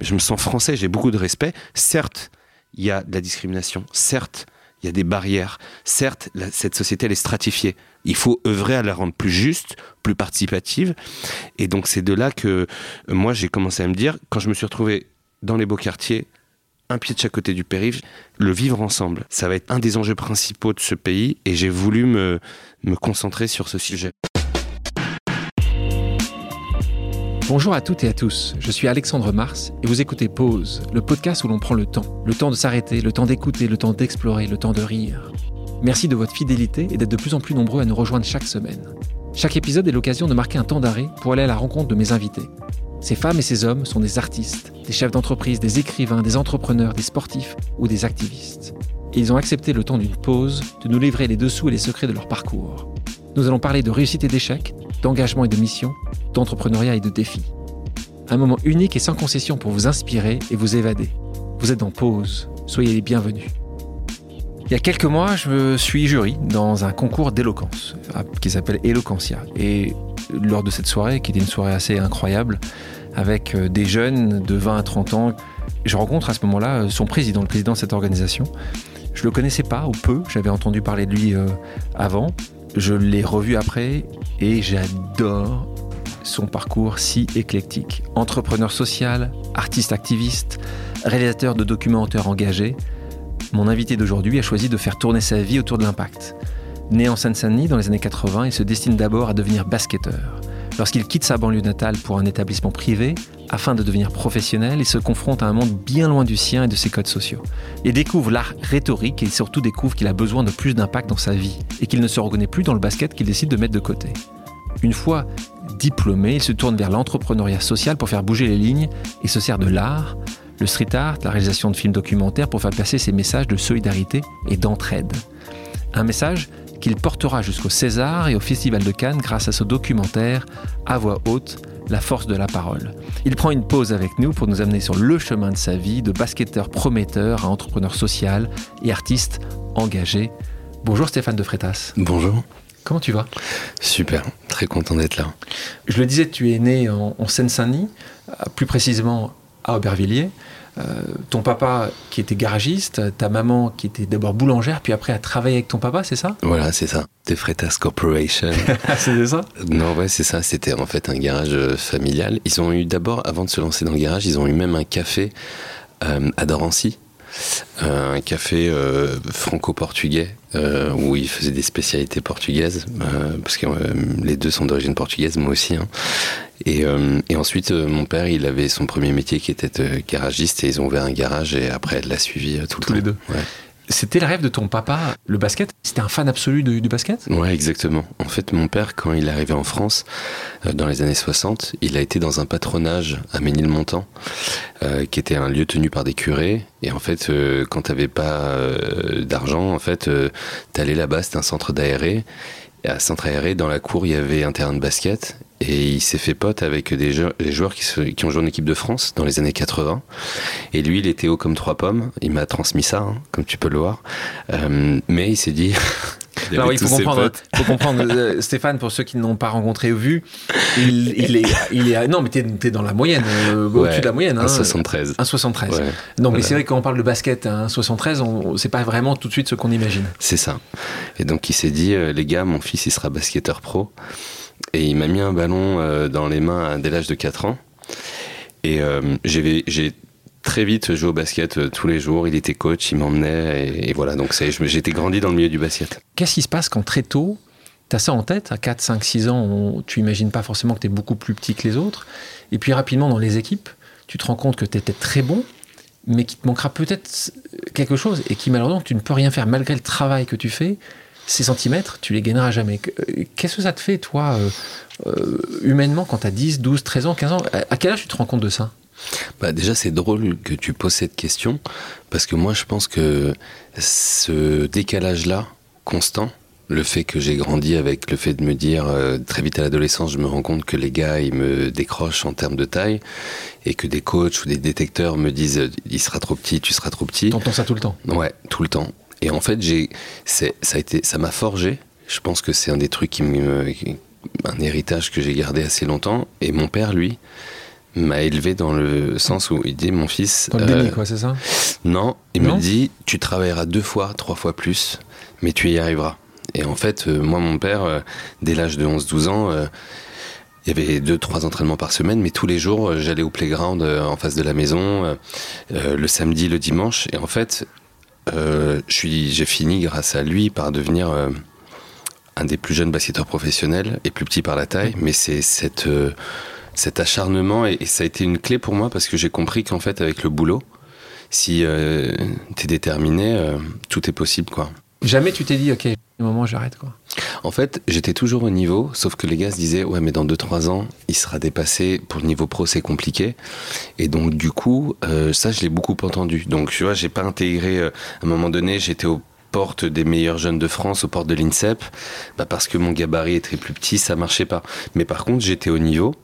Je me sens français, j'ai beaucoup de respect. Certes, il y a de la discrimination. Certes, il y a des barrières. Certes, cette société, elle est stratifiée. Il faut œuvrer à la rendre plus juste, plus participative. Et donc, c'est de là que euh, moi, j'ai commencé à me dire, quand je me suis retrouvé dans les beaux quartiers, un pied de chaque côté du périph', le vivre ensemble, ça va être un des enjeux principaux de ce pays et j'ai voulu me, me concentrer sur ce sujet. Bonjour à toutes et à tous, je suis Alexandre Mars et vous écoutez Pause, le podcast où l'on prend le temps. Le temps de s'arrêter, le temps d'écouter, le temps d'explorer, le temps de rire. Merci de votre fidélité et d'être de plus en plus nombreux à nous rejoindre chaque semaine. Chaque épisode est l'occasion de marquer un temps d'arrêt pour aller à la rencontre de mes invités. Ces femmes et ces hommes sont des artistes, des chefs d'entreprise, des écrivains, des entrepreneurs, des sportifs ou des activistes. Et ils ont accepté le temps d'une pause de nous livrer les dessous et les secrets de leur parcours. Nous allons parler de réussite et d'échec, d'engagement et de mission, d'entrepreneuriat et de défis. Un moment unique et sans concession pour vous inspirer et vous évader. Vous êtes en pause, soyez les bienvenus. Il y a quelques mois, je suis jury dans un concours d'éloquence ah, qui s'appelle Eloquentia. Et lors de cette soirée, qui était une soirée assez incroyable, avec euh, des jeunes de 20 à 30 ans, je rencontre à ce moment-là euh, son président, le président de cette organisation. Je le connaissais pas ou peu, j'avais entendu parler de lui euh, avant. Je l'ai revu après et j'adore son parcours si éclectique. Entrepreneur social, artiste activiste, réalisateur de documentaires engagé, mon invité d'aujourd'hui a choisi de faire tourner sa vie autour de l'impact. Né en Seine-Saint-Denis dans les années 80, il se destine d'abord à devenir basketteur. Lorsqu'il quitte sa banlieue natale pour un établissement privé, afin de devenir professionnel, il se confronte à un monde bien loin du sien et de ses codes sociaux. Il découvre l'art rhétorique et surtout découvre qu'il a besoin de plus d'impact dans sa vie et qu'il ne se reconnaît plus dans le basket qu'il décide de mettre de côté. Une fois diplômé, il se tourne vers l'entrepreneuriat social pour faire bouger les lignes et se sert de l'art, le street art, la réalisation de films documentaires pour faire passer ses messages de solidarité et d'entraide. Un message qu'il portera jusqu'au César et au Festival de Cannes grâce à ce documentaire à voix haute, La force de la parole. Il prend une pause avec nous pour nous amener sur le chemin de sa vie de basketteur prometteur à entrepreneur social et artiste engagé. Bonjour Stéphane de Frétas. Bonjour. Comment tu vas? Super, très content d'être là. Je le disais, tu es né en, Seine-Saint-Denis, euh, plus précisément à Aubervilliers. Euh, ton papa qui était garagiste, ta maman qui était d'abord boulangère, puis après a travaillé avec ton papa, c'est ça? Voilà, c'est ça. De Freitas Corporation. c'est ça? Non, ouais, c'est ça. C'était en fait un garage euh, familial. Ils ont eu d'abord, avant de se lancer dans le garage, ils ont eu même un café euh, à Dorancy. un café franco-portugais où ils faisaient des spécialités portugaises parce que les deux sont d'origine portugaise, moi aussi. Hein. Euh, et, ensuite, euh, mon père, il avait son premier métier qui était euh, garagiste et ils ont ouvert un garage et après, elle l'a suivi tout le Tous les deux. C'était le rêve de ton papa, le basket? C'était un fan absolu du basket? Ouais, exactement. En fait, mon père, quand il est arrivé en France, dans les années 60, il a été dans un patronage à Ménilmontant, qui était un lieu tenu par des curés. Et en fait, quand t'avais pas d'argent, en fait, t'allais là-bas, c'était un centre d'aéré. Et à centre aéré, dans la cour, il y avait un terrain de basket. Et il s'est fait pote avec des joueurs qui, ont joué en équipe de France dans les années 80. Et lui, il était haut comme trois pommes. Il m'a transmis ça, hein, comme tu peux le voir. Euh, mais il s'est dit. Alors il faut comprendre, faut comprendre euh, Stéphane, pour ceux qui ne l'ont pas rencontré ou vu, il, est, il est, non mais t'es es dans la moyenne, euh, au-dessus de la moyenne. Hein, 73. 73. non mais c'est vrai que quand on parle de basket, hein, 73, c'est pas vraiment tout de suite ce qu'on imagine. C'est ça. Et donc il s'est dit, les gars, mon fils il sera basketteur pro. Et il m'a mis un ballon euh, dans les mains dès l'âge de 4 ans. Et euh, j'ai très vite joué au basket euh, tous les jours. Il était coach, il m'emmenait. Et, voilà, donc j'étais grandi dans le milieu du basket. Qu'est-ce qui se passe quand très tôt, tu as ça en tête, à 4, 5, 6 ans, tu imagines pas forcément que tu es beaucoup plus petit que les autres. Et puis rapidement, dans les équipes, tu te rends compte que tu étais très bon, mais qu'il te manquera peut-être quelque chose et qui malheureusement tu ne peux rien faire malgré le travail que tu fais ces centimètres, tu les gagneras jamais. Euh, qu'est-ce que ça te fait, toi, euh, humainement, quand tu as 10, 12, 13 ans, 15 ans? À quel âge tu te rends compte de ça? Bah déjà c'est drôle que tu poses cette question parce que moi je pense que ce décalage là constant le fait que j'ai grandi avec le fait de me dire très vite à l'adolescence, je me rends compte que les gars ils me décrochent en termes de taille et que des coachs ou des détecteurs me disent il sera trop petit, tu seras trop petit. T'entends ça tout le temps Ouais, tout le temps. Et en fait, j'ai, ça a été, ça m'a forgé. Je pense que c'est un des trucs qui me, un héritage que j'ai gardé assez longtemps. Et mon père, lui, m'a élevé dans le sens où il dit mon fils. Dans le déni, quoi, c'est ça? Non, il Non? me dit tu travailleras deux fois, trois fois plus, mais tu y arriveras. Et en fait, euh, moi, mon père, euh, dès l'âge de 11-12 ans, euh, il y avait deux, trois entraînements par semaine, mais tous les jours, euh, j'allais au playground euh, en face de la maison, euh, euh, le samedi, le dimanche. Et en fait, euh, je suis, j'ai fini grâce à lui par devenir euh, un des plus jeunes basketteurs professionnels et plus petit par la taille. Mais c'est cette, euh, cet acharnement et, et ça a été une clé pour moi parce que j'ai compris qu'en fait, avec le boulot, si euh, t'es déterminé, euh, tout est possible, quoi. Jamais tu t'es dit, ok, au moment j'arrête, quoi. En fait, j'étais toujours au niveau, sauf que les gars se disaient, ouais, mais dans 2-3 ans, il sera dépassé. Pour le niveau pro, c'est compliqué. Et donc, du coup, euh, ça, je l'ai beaucoup entendu. Donc, tu vois, j'ai pas intégré, à un moment donné, j'étais aux portes des meilleurs jeunes de France, aux portes de l'INSEP, bah, parce que mon gabarit était plus petit, ça marchait pas. Mais par contre, j'étais au niveau,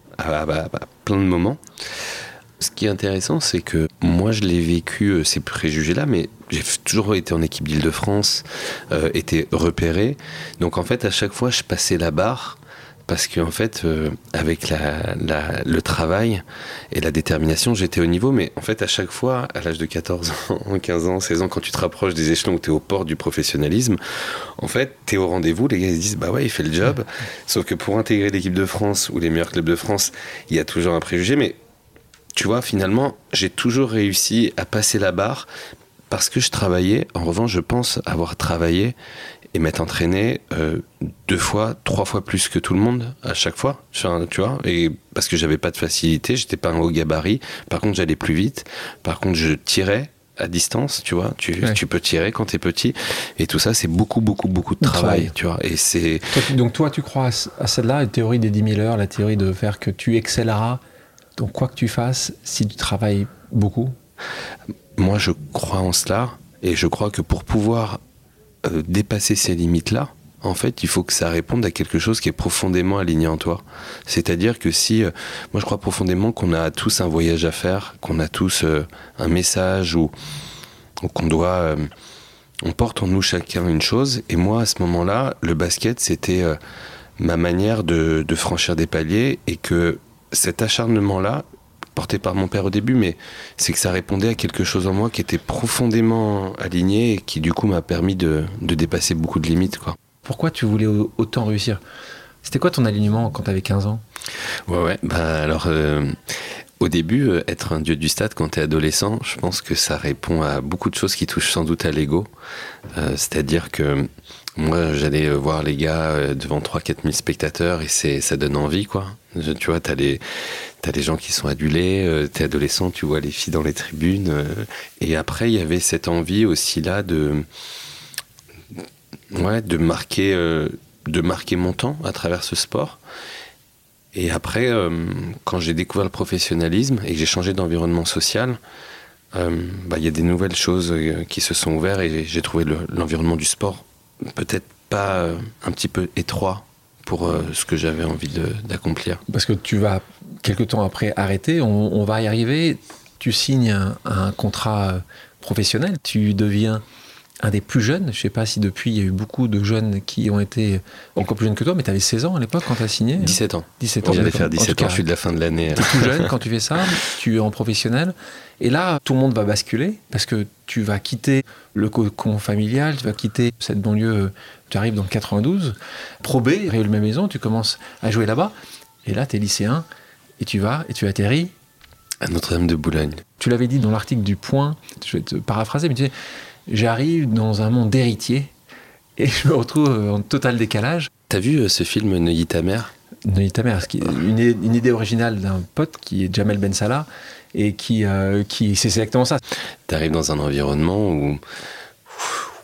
plein de moments. Ce qui est intéressant, c'est que moi, je l'ai vécu, euh, ces préjugés-là, mais j'ai toujours été en équipe d'Île-de-France, euh, été repéré. Donc, en fait, à chaque fois, je passais la barre parce qu'en fait, euh, avec le travail et la détermination, j'étais au niveau. Mais en fait, à chaque fois, à l'âge de 14 ans, 15 ans, 16 ans, quand tu te rapproches des échelons où tu es au port du professionnalisme, en fait, tu es au rendez-vous. Les gars, ils se disent, bah ouais, il fait le job. Sauf que pour intégrer l'équipe de France ou les meilleurs clubs de France, il y a toujours un préjugé. Mais tu vois, finalement, j'ai toujours réussi à passer la barre parce que je travaillais. En revanche, je pense avoir travaillé et m'être entraîné euh, deux fois, trois fois plus que tout le monde à chaque fois. Tu vois, et parce que j'avais pas de facilité, j'étais pas un haut gabarit. Par contre, j'allais plus vite. Par contre, je tirais à distance, tu vois. Tu, Ouais. tu peux tirer quand t'es petit. Et tout ça, c'est beaucoup, beaucoup, beaucoup de travail, travail. tu vois. Et c'est donc toi, tu crois à, à celle-là, la théorie des 10 000 heures, la théorie de faire que tu excelleras, donc quoi que tu fasses, si tu travailles beaucoup? Moi, je crois en cela et je crois que pour pouvoir euh, dépasser ces limites-là, en fait, il faut que ça réponde à quelque chose qui est profondément aligné en toi. C'est-à-dire que si, euh, moi, je crois profondément qu'on a tous un voyage à faire, qu'on a tous euh, un message ou, qu'on doit, on porte en nous chacun une chose. Et moi, à ce moment-là, le basket, c'était ma manière de franchir des paliers et que cet acharnement-là, porté par mon père au début, mais c'est que ça répondait à quelque chose en moi qui était profondément aligné et qui du coup m'a permis de, de dépasser beaucoup de limites. Quoi. Pourquoi tu voulais au- autant réussir? C'était quoi ton alignement quand tu avais 15 ans? Ouais, ouais. Bah, alors, euh, au début, euh, être un dieu du stade quand t'es adolescent, je pense que ça répond à beaucoup de choses qui touchent sans doute à l'ego. Euh, C'est-à-dire que moi, j'allais euh, voir les gars euh, devant 3-4 000 spectateurs et c'est, ça donne envie, quoi. Tu vois, t'as les, t'as les gens qui sont adulés, euh, t'es adolescent, tu vois les filles dans les tribunes. euh, et après, il y avait cette envie aussi là de, ouais, de marquer, de marquer mon temps à travers ce sport. Et après, quand j'ai découvert le professionnalisme et que j'ai changé d'environnement social, bah, il y a des nouvelles choses qui se sont ouvertes et j'ai trouvé le- l'environnement du sport peut-être pas euh, un petit peu étroit pour euh, ce que j'avais envie d'accomplir. Parce que tu vas, quelques temps après, arrêter, on, on va y arriver, tu signes un, un contrat euh, professionnel, tu deviens un des plus jeunes. Je sais pas si depuis, il y a eu beaucoup de jeunes qui ont été encore plus jeunes que toi, mais tu avais 16 ans à l'époque quand tu as signé. 17 ans. 17 ans. J'allais faire En tout 17 ans, je suis de la fin de l'année. T'es tout jeune quand tu fais ça, tu es en professionnel. Et là, tout le monde va basculer parce que tu vas quitter le cocon familial, tu vas quitter cette banlieue, tu arrives dans le 92, Pro B, Réule Même Maison, tu commences à jouer là-bas. Et là, tu es lycéen et tu vas et tu atterris. À Notre-Dame de Boulogne. Tu l'avais dit dans l'article du Point, je vais te paraphraser, mais tu sais, j'arrive dans un monde d'héritiers et je me retrouve en total décalage. T'as vu euh, ce film Neuilly ta mère Neuilly ta mère, une idée originale d'un pote qui est Jamel Ben Salah et qui, euh, qui c'est exactement ça. T'arrives dans un environnement où,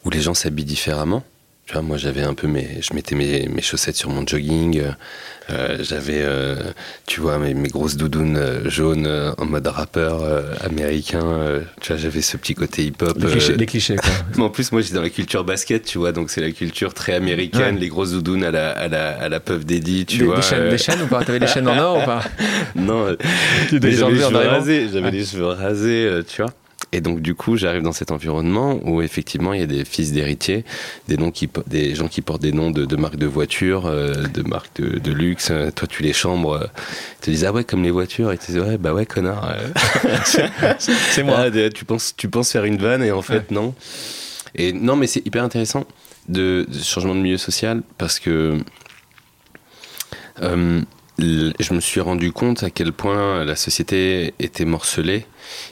où les gens s'habillent différemment. Tu vois, moi, j'avais un peu mes, je mettais mes, mes chaussettes sur mon jogging. euh, j'avais, euh, tu vois, mes, mes grosses doudounes euh, jaunes euh, en mode rappeur américain. tu vois, j'avais ce petit côté hip-hop. Les clichés, les clichés, quoi. mais en plus, moi, j'étais dans la culture basket, tu vois, donc c'est la culture très américaine, Ouais. les grosses doudounes à la, à la, à la Puff Daddy, tu des, vois. des chaînes, des chaînes ou pas? T'avais des chaînes en or ou pas? Non, j'avais enlever les cheveux rasés, j'avais Ouais. les cheveux rasés, tu vois. Et donc du coup, j'arrive dans cet environnement où effectivement il y a des fils d'héritiers, des noms qui, des gens qui portent des noms de, marques de voitures, euh, de marques de, luxe. Toi, tu les chambres, euh, te disent ah ouais comme les voitures, et tu dis ouais bah ouais connard. c'est moi. Ah, tu penses, tu penses faire une vanne et en fait non. Et non, mais c'est hyper intéressant de, de, changement de milieu social parce que euh, je me suis rendu compte à quel point la société était morcelée.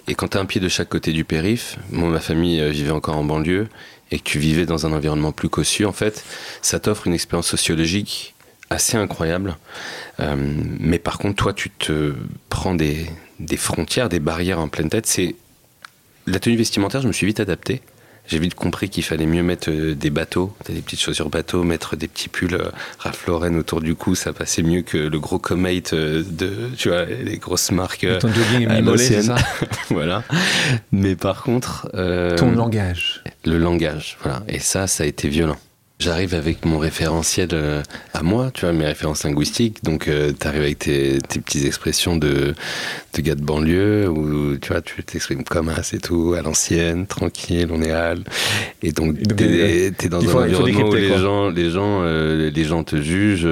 Et quand tu as un pied de chaque côté du périph', moi, ma famille euh, vivait encore en banlieue, et que tu vivais dans un environnement plus cossu, en fait, ça t'offre une expérience sociologique assez incroyable. Euh, mais par contre, toi, tu te prends des, des frontières, des barrières en pleine tête. C'est la tenue vestimentaire, je me suis vite adapté. J'ai vite compris qu'il fallait mieux mettre euh, des bateaux, des petites chaussures bateaux, mettre des petits pulls euh, Ralph Lauren autour du cou, ça passait mieux que le gros Comate euh, de, tu vois, les grosses marques. Ton jogging est c'est ça Voilà. Mais par contre. Ton langage. Le langage, voilà. Et ça, ça a été violent. J'arrive avec mon référentiel euh, à moi, tu vois, mes références linguistiques. Donc, euh, tu arrives avec tes, tes, petites expressions de, de gars de banlieue où, tu vois, tu t'exprimes comme un, c'est tout, à l'ancienne, tranquille, on est hal. Et donc, tu es, dans un environnement où les gens, les, gens, euh, les gens te jugent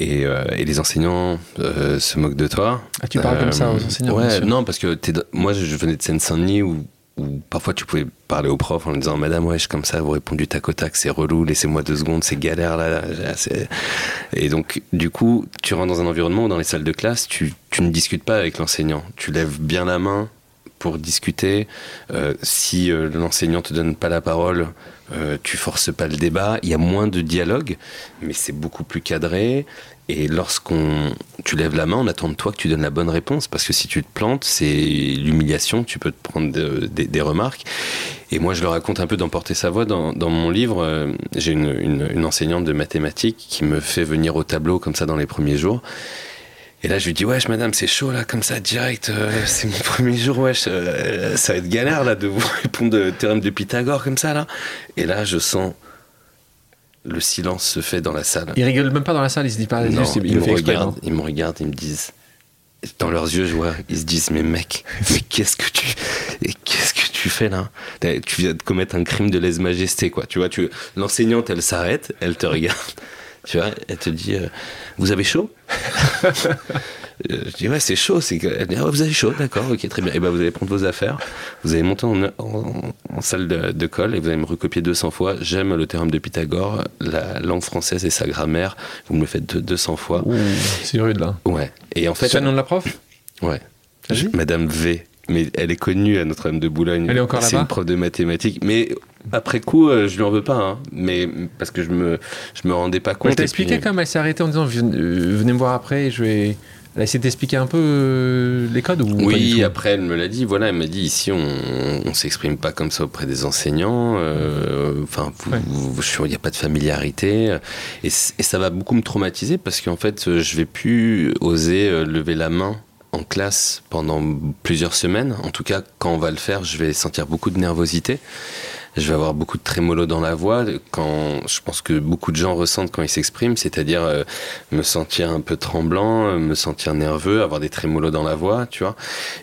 et, et les enseignants se moquent de toi. Ah, tu parles comme ça aux enseignants Ouais, non, parce que moi, je venais de Seine-Saint-Denis où ou parfois tu pouvais parler au prof en lui disant Madame, ouais, comme ça, vous répondez du tac au tac, c'est relou, laissez-moi deux secondes, c'est galère là. et donc, du coup, tu rentres dans un environnement où dans les salles de classe, tu, tu ne discutes pas avec l'enseignant. Tu lèves bien la main pour discuter. Euh, si euh, l'enseignant te donne pas la parole, euh, tu forces pas le débat. Il y a moins de dialogue, mais c'est beaucoup plus cadré. Et lorsqu'on tu lèves la main, on attend de toi que tu donnes la bonne réponse parce que si tu te plantes, c'est l'humiliation. Tu peux te prendre des remarques. Et moi, je le raconte un peu d'emporter sa voix dans, mon livre. Euh, j'ai une, enseignante de mathématiques qui me fait venir au tableau comme ça dans les premiers jours. Et là, je lui dis, wesh, madame, c'est chaud, là, comme ça, direct, euh, c'est mon premier jour, wesh, euh, ça va être galère, là, de vous répondre de théorème de Pythagore, comme ça, là. Et là, je sens le silence se fait dans la salle. Ils rigolent même pas dans la salle, ils se disent pas. juste, ils, me regardent, ils me regardent, ils me disent. Dans leurs yeux, je vois, ils se disent mais mec, mais qu'est-ce que tu, qu'est-ce que tu fais là? Tu viens de commettre un crime de lèse-majesté quoi. Tu vois, tu, l'enseignante, elle s'arrête, elle te regarde, tu vois, elle te dit, euh, vous avez chaud? je dis ouais c'est chaud, c'est que elle dit ah, vous avez chaud, d'accord, ok très bien. Et ben vous allez prendre vos affaires, vous allez monter en, salle de, colle et vous allez me recopier 200 fois. J'aime le théorème de Pythagore, la langue française et sa grammaire. Vous me le faites 200 fois. C'est rude là. Ouais. Et en fait. C'est le nom de la prof? Ouais. Madame V. Mais elle est connue à Notre-Dame de Boulogne. Elle est encore là-bas? C'est une prof de mathématiques. Mais après coup, euh, je lui en veux pas, hein. mais parce que je me, je me rendais pas compte. Elle t'a expliqué quand elle s'est arrêtée en disant euh, venez me voir après, je vais. Elle a essayé d'expliquer un peu euh, les codes ou Oui, après elle me l'a dit. Voilà, elle m'a dit ici on, on s'exprime pas comme ça auprès des enseignants. Euh, enfin, il n'y a pas de familiarité et, ça va beaucoup me traumatiser parce qu'en fait, je vais plus oser euh, lever la main en classe pendant plusieurs semaines. En tout cas, quand on va le faire, je vais sentir beaucoup de nervosité je vais avoir beaucoup de trémolo dans la voix quand je pense que beaucoup de gens ressentent quand ils s'expriment, c'est-à-dire euh, me sentir un peu tremblant, euh, me sentir nerveux, avoir des trémolos dans la voix, tu vois.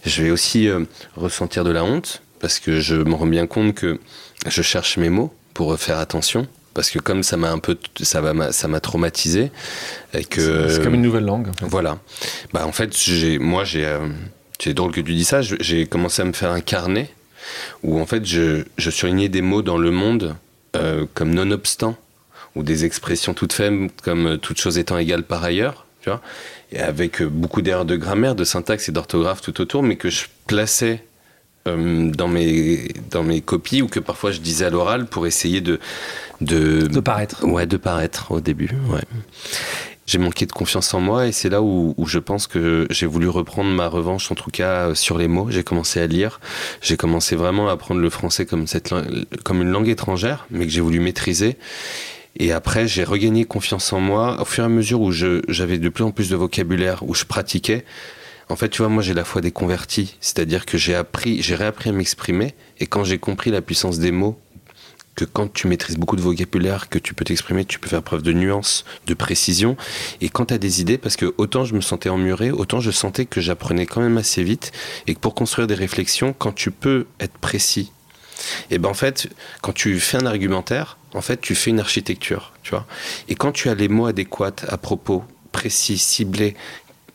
Je vais aussi euh, ressentir de la honte parce que je me rends bien compte que je cherche mes mots pour faire attention parce que comme ça m'a un peu ça va ça m'a traumatisé et que c'est comme une nouvelle langue en fait. voilà bah en fait j'ai moi j'ai c'est drôle que tu dis ça j'ai commencé à me faire un carnet où en fait je, je surlignais des mots dans le monde euh, comme nonobstant, ou des expressions toutes faibles comme euh, toute chose étant égale par ailleurs, tu vois, et avec euh, beaucoup d'erreurs de grammaire, de syntaxe et d'orthographe tout autour, mais que je plaçais dans, mes, dans mes copies ou que parfois je disais à l'oral pour essayer de, de... De paraître. Ouais, de paraître au début, ouais j'ai manqué de confiance en moi et c'est là où, je pense que j'ai voulu reprendre ma revanche en tout cas euh, sur les mots. J'ai commencé à lire, j'ai commencé vraiment à apprendre le français comme, une langue étrangère, mais que j'ai voulu maîtriser. Et après, j'ai regagné confiance en moi au fur et à mesure où j'avais de plus en plus de vocabulaire, où je pratiquais. En fait, tu vois, moi j'ai la foi des convertis, c'est-à-dire que j'ai appris, j'ai réappris à m'exprimer, et quand j'ai compris la puissance des mots, que quand tu maîtrises beaucoup de vocabulaire, que tu peux t'exprimer, tu peux faire preuve de nuance, de précision. Et quand tu as des idées, parce que autant je me sentais emmuré, autant je sentais que j'apprenais quand même assez vite. Et que pour construire des réflexions, quand tu peux être précis, et ben en fait, quand tu fais un argumentaire, en fait, tu fais une architecture, tu vois. Et quand tu as les mots adéquats à propos, précis, ciblés,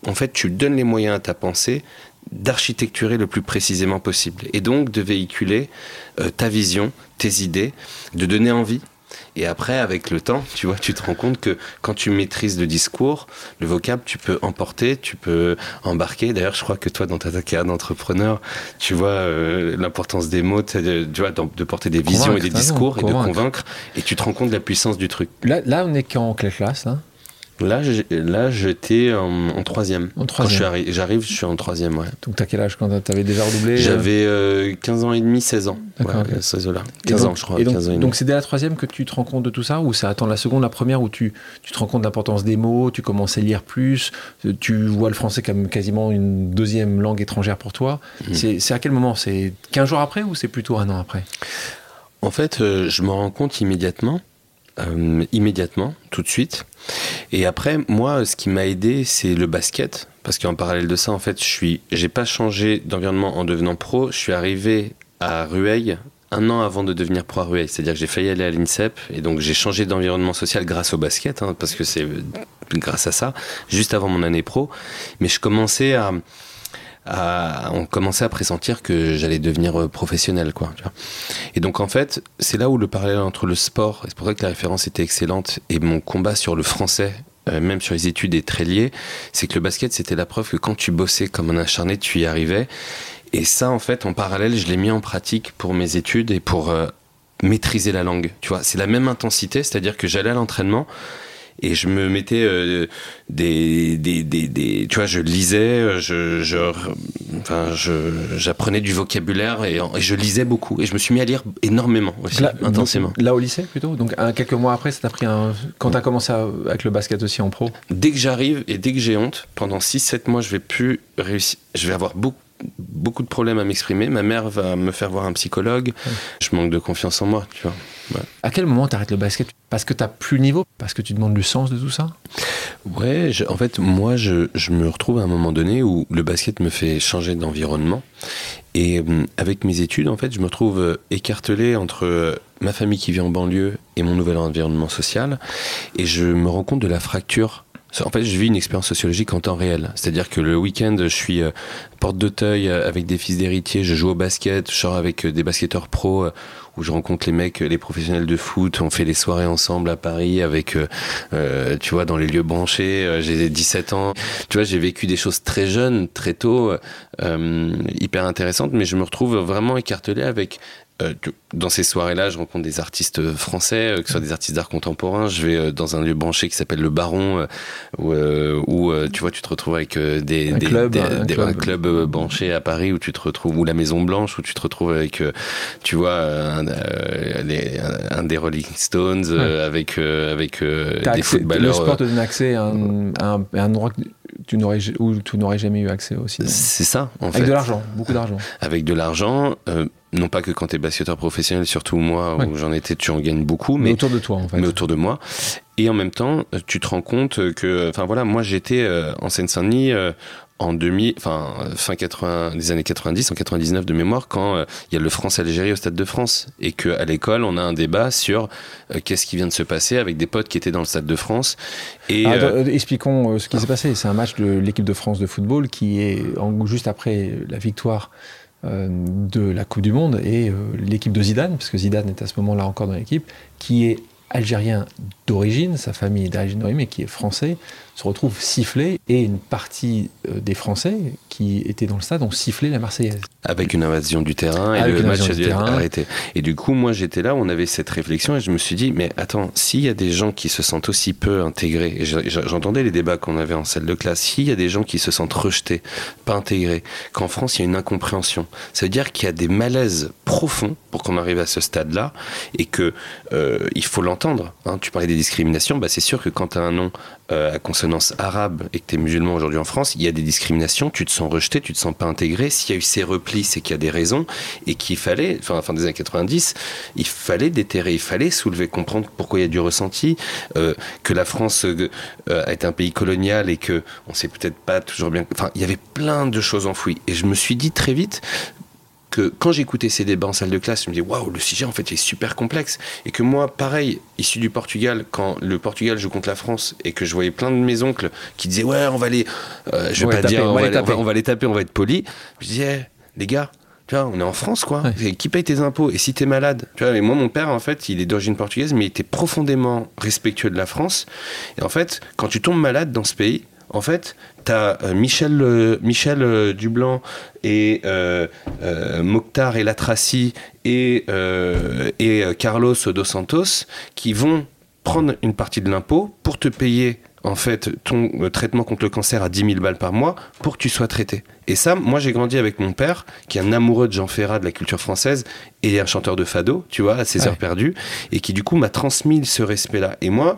en fait, tu donnes les moyens à ta pensée d'architecturer le plus précisément possible et donc de véhiculer euh, ta vision, tes idées, de donner envie. Et après, avec le temps, tu vois, tu te rends compte que quand tu maîtrises le discours, le vocable, tu peux emporter, tu peux embarquer. D'ailleurs, je crois que toi, dans ta carrière d'entrepreneur, tu vois euh, l'importance des mots, tu vois, de porter des visions et des discours et de convaincre. Et tu te rends compte de la puissance du truc. Là, là on est qu'en quelle classe là Là, là j'étais en, en, troisième. En troisième. J'arrive, je suis en troisième, ouais. Donc, t'as quel âge quand t'avais déjà redoublé euh J'avais 15 euh, ans et demi, 16 ans. D'accord. Ouais, 16 là. 15 ans, je crois. Et donc, 15 ans donc, c'est dès la troisième que tu te rends compte de tout ça Ou ça attend la seconde, la première, où tu, tu te rends compte de l'importance des mots, tu commences à lire plus, tu vois le français comme quasiment une deuxième langue étrangère pour toi mmh. C'est à quel moment? C'est 15 jours après ou c'est plutôt un an après? En fait, euh, je me rends compte immédiatement. Euh, immédiatement, tout de suite. Et après, moi, ce qui m'a aidé, c'est le basket. Parce qu'en parallèle de ça, en fait, je suis, j'ai pas changé d'environnement en devenant pro. Je suis arrivé à Rueil un an avant de devenir pro à Rueil. C'est-à-dire que j'ai failli aller à l'INSEP. Et donc, j'ai changé d'environnement social grâce au basket. Hein, parce que c'est grâce à ça, juste avant mon année pro. Mais je commençais à, on commençait à pressentir que j'allais devenir euh, professionnel, quoi. Et donc en fait, c'est là où le parallèle entre le sport, et c'est pour ça que la référence était excellente, et mon combat sur le français, euh, même sur les études, est très lié. C'est que le basket, c'était la preuve que quand tu bossais comme un acharné, tu y arrivais. Et ça, en fait, en parallèle, je l'ai mis en pratique pour mes études et pour euh, maîtriser la langue. Tu vois, c'est la même intensité, c'est-à-dire que j'allais à l'entraînement et je me mettais euh, des, des, des, des, tu vois je lisais je, je enfin je j'apprenais du vocabulaire et, je lisais beaucoup. Et je me suis mis à lire énormément aussi intensément. là au lycée plutôt donc quelques mois après ça t'a pris un quand t'as commencé avec le basket aussi en pro? Dès que j'arrive et dès que j'ai honte pendant 6-7 mois je vais plus réussir je vais avoir beaucoup beaucoup de problèmes à m'exprimer. Ma mère va me faire voir un psychologue. Je manque de confiance en moi, tu vois. À quel moment tu arrêtes le basket? Parce que tu n'as plus le niveau? Parce que tu demandes du sens de tout ça? Ouais, en fait, moi, je, je, me retrouve à un moment donné où le basket me fait changer d'environnement. Et euh, avec mes études, en fait, je me retrouve euh, écartelé entre euh, ma famille qui vit en banlieue et mon nouvel environnement social. Et je me rends compte de la fracture en fait, je vis une expérience sociologique en temps réel. C'est-à-dire que le week-end, je suis euh, porte d'Auteuil euh, avec des fils d'héritiers, je joue au basket, je sors avec euh, des basketteurs pros où je rencontre les mecs, les professionnels de foot, on fait les soirées ensemble à Paris avec, tu vois, dans les lieux branchés. j'ai 17 ans. Tu vois, j'ai vécu des choses très jeunes, très tôt, hyper intéressantes, mais je me retrouve vraiment écartelé avec euh, dans ces soirées-là, je rencontre des artistes français, euh, que ce soit des artistes d'art contemporain. Je vais euh, dans un lieu branché qui s'appelle le Baron, où, où tu vois, tu te retrouves avec des, un, des, club, des, un, club. un, club. branché à Paris où tu te retrouves, ou la Maison Blanche où tu te retrouves avec, tu vois, un, un, des Rolling Stones, avec avec des footballeurs. Le sport te donne accès à un, endroit tu n'aurais où tu n'aurais jamais eu accès aussi. C'est ça, en fait. Avec de l'argent, beaucoup d'argent. Avec de l'argent non pas que quand tu es basketteur professionnel, surtout moi, où j'en étais, tu en gagnes beaucoup, mais, autour de toi, en fait. Mais autour de moi. Et en même temps, tu te rends compte que, enfin voilà, moi j'étais euh, en Seine-Saint-Denis euh, en demi, enfin fin 80, des années 90, en 99 de mémoire, quand euh, il y a le France-Algérie au Stade de France, et que à l'école on a un débat sur qu'est-ce qui vient de se passer avec des potes qui étaient dans le Stade de France. Et ah, expliquons ce qui s'est passé. C'est un match de l'équipe de France de football qui est en, juste après la victoire de la Coupe du Monde et euh, l'équipe de Zidane, parce que Zidane est à ce moment-là encore dans l'équipe, qui est algérien d'origine, sa famille est d'origine d'origine, mais qui est français, se retrouve sifflé et une partie euh, des Français qui étaient dans le stade ont sifflé la Marseillaise. Avec une invasion du terrain et le match a dû être arrêté. Et du coup, moi j'étais là, on avait cette réflexion et je me suis dit, mais attends, s'il y a des gens qui se sentent aussi peu intégrés, et j'entendais les débats qu'on avait en salle de classe, s'il y a des gens qui se sentent rejetés, pas intégrés, qu'en France il y a une incompréhension, ça veut dire qu'il y a des malaises profonds pour qu'on arrive à ce stade-là et que euh, il faut l'entendre. Hein. Tu parlais des discriminations, bah, c'est sûr que quand tu as un nom euh, à consonance arabe et que tu es musulman aujourd'hui en France, il y a des discriminations, tu te sens rejeté, tu te sens pas intégré. S'il y a eu ces replis, c'est qu'il y a des raisons et qu'il fallait, enfin, fin des années 90, il fallait déterrer, il fallait soulever, comprendre pourquoi il y a du ressenti, euh, que la France euh, est un pays colonial et que on sait peut-être pas toujours bien. Enfin, il y avait plein de choses enfouies. Et je me suis dit très vite, que quand j'écoutais ces débats en salle de classe, je me disais waouh, le sujet en fait est super complexe. Et que moi, pareil, issu du Portugal, quand le Portugal joue contre la France et que je voyais plein de mes oncles qui disaient ouais, on va les. Euh, je vais pas dire, on, va les taper. on va les taper, on va être poli. Je disais, les gars, tu vois, on est en France, quoi. Qui paye tes impôts? Et si t'es malade? Tu vois, et moi, mon père, en fait, il est d'origine portugaise, mais il était profondément respectueux de la France. Et en fait, quand tu tombes malade dans ce pays, en fait, tu as euh, Michel, euh, Michel euh, Dublanc et Mokhtar et Latraci et, et Carlos Dos Santos qui vont prendre une partie de l'impôt pour te payer en fait ton traitement contre le cancer à 10 000 balles par mois pour que tu sois traité. Et ça, moi j'ai grandi avec mon père, qui est un amoureux de Jean Ferrat, de la culture française, et un chanteur de fado, tu vois, à ses heures perdues, et qui du coup m'a transmis ce respect-là. Et moi,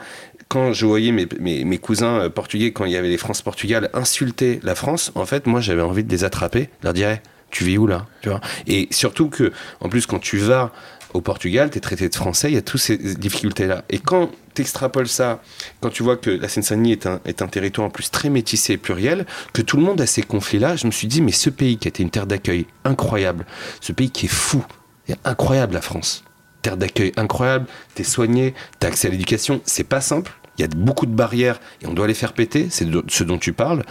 quand je voyais mes, mes, cousins euh, portugais, quand il y avait les France-Portugal, insulter la France, en fait, moi, j'avais envie de les attraper, leur dire, tu vis où là tu vois? Et surtout que, en plus, quand tu vas au Portugal, tu es traité de français, il y a toutes ces difficultés-là. Et quand tu extrapoles ça, quand tu vois que la Seine-Saint-Denis est un, est un territoire en plus très métissé et pluriel, que tout le monde a ces conflits-là, je me suis dit, mais ce pays qui a été une terre d'accueil incroyable, ce pays qui est fou, incroyable la France, terre d'accueil incroyable, t'es soigné, t'as accès à l'éducation, c'est pas simple, il y a beaucoup de barrières et on doit les faire péter, c'est ce dont tu parles,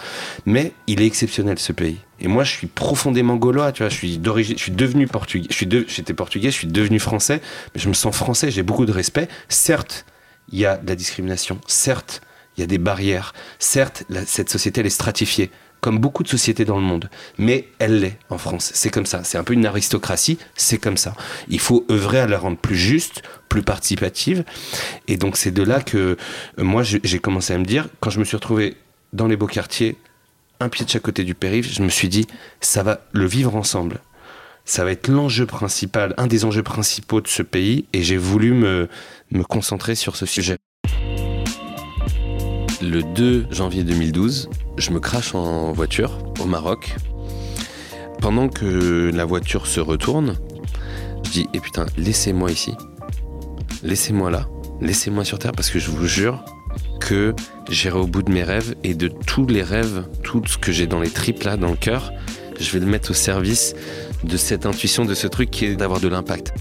mais il est exceptionnel ce pays. Et moi, je suis profondément gaulois, tu vois, je suis d'origine, je suis devenu portugais, je suis j'étais portugais, je suis devenu français, mais je me sens français, j'ai beaucoup de respect. Certes, il y a de la discrimination, certes, il y a des barrières, certes, cette société, elle est stratifiée comme beaucoup de sociétés dans le monde. Mais elle l'est en France. C'est comme ça. C'est un peu une aristocratie. C'est comme ça. Il faut œuvrer à la rendre plus juste, plus participative. Et donc c'est de là que euh, moi j'ai commencé à me dire, quand je me suis retrouvé dans les beaux quartiers, un pied de chaque côté du périph', je me suis dit, ça va le vivre ensemble. Ça va être l'enjeu principal, un des enjeux principaux de ce pays, et j'ai voulu me, me concentrer sur ce sujet. Le 2 janvier 2012, je me crache en voiture au Maroc. Pendant que la voiture se retourne, je dis Eh putain, laissez-moi ici. Laissez-moi là. Laissez-moi sur Terre parce que je vous jure que j'irai au bout de mes rêves et de tous les rêves, tout ce que j'ai dans les tripes là, dans le cœur, je vais le mettre au service de cette intuition, de ce truc qui est d'avoir de l'impact.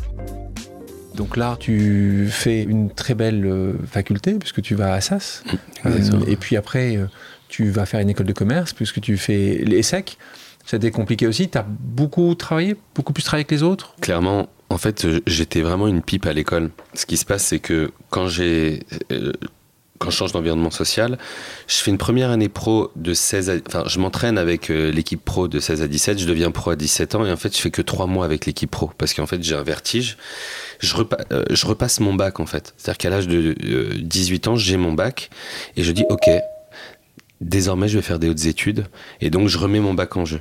Donc là, tu fais une très belle euh, faculté puisque tu vas à Assas. Mmh, euh, et puis après, euh, tu vas faire une école de commerce puisque tu fais l'ESSEC. C'était compliqué aussi. Tu as beaucoup travaillé, beaucoup plus travaillé que les autres? Clairement, en fait, j'étais vraiment une pipe à l'école. Ce qui se passe, c'est que quand j'ai quand je change d'environnement social, je fais une première année pro de 16 à, enfin, je m'entraîne avec l'équipe pro de 16 à 17, je deviens pro à 17 ans et en fait, je fais que trois mois avec l'équipe pro parce qu'en fait, j'ai un vertige je, euh, je repasse mon bac en fait. C'est-à-dire qu'à l'âge de 18 euh, ans, j'ai mon bac et je dis ok, désormais je vais faire des hautes études et donc je remets mon bac en jeu.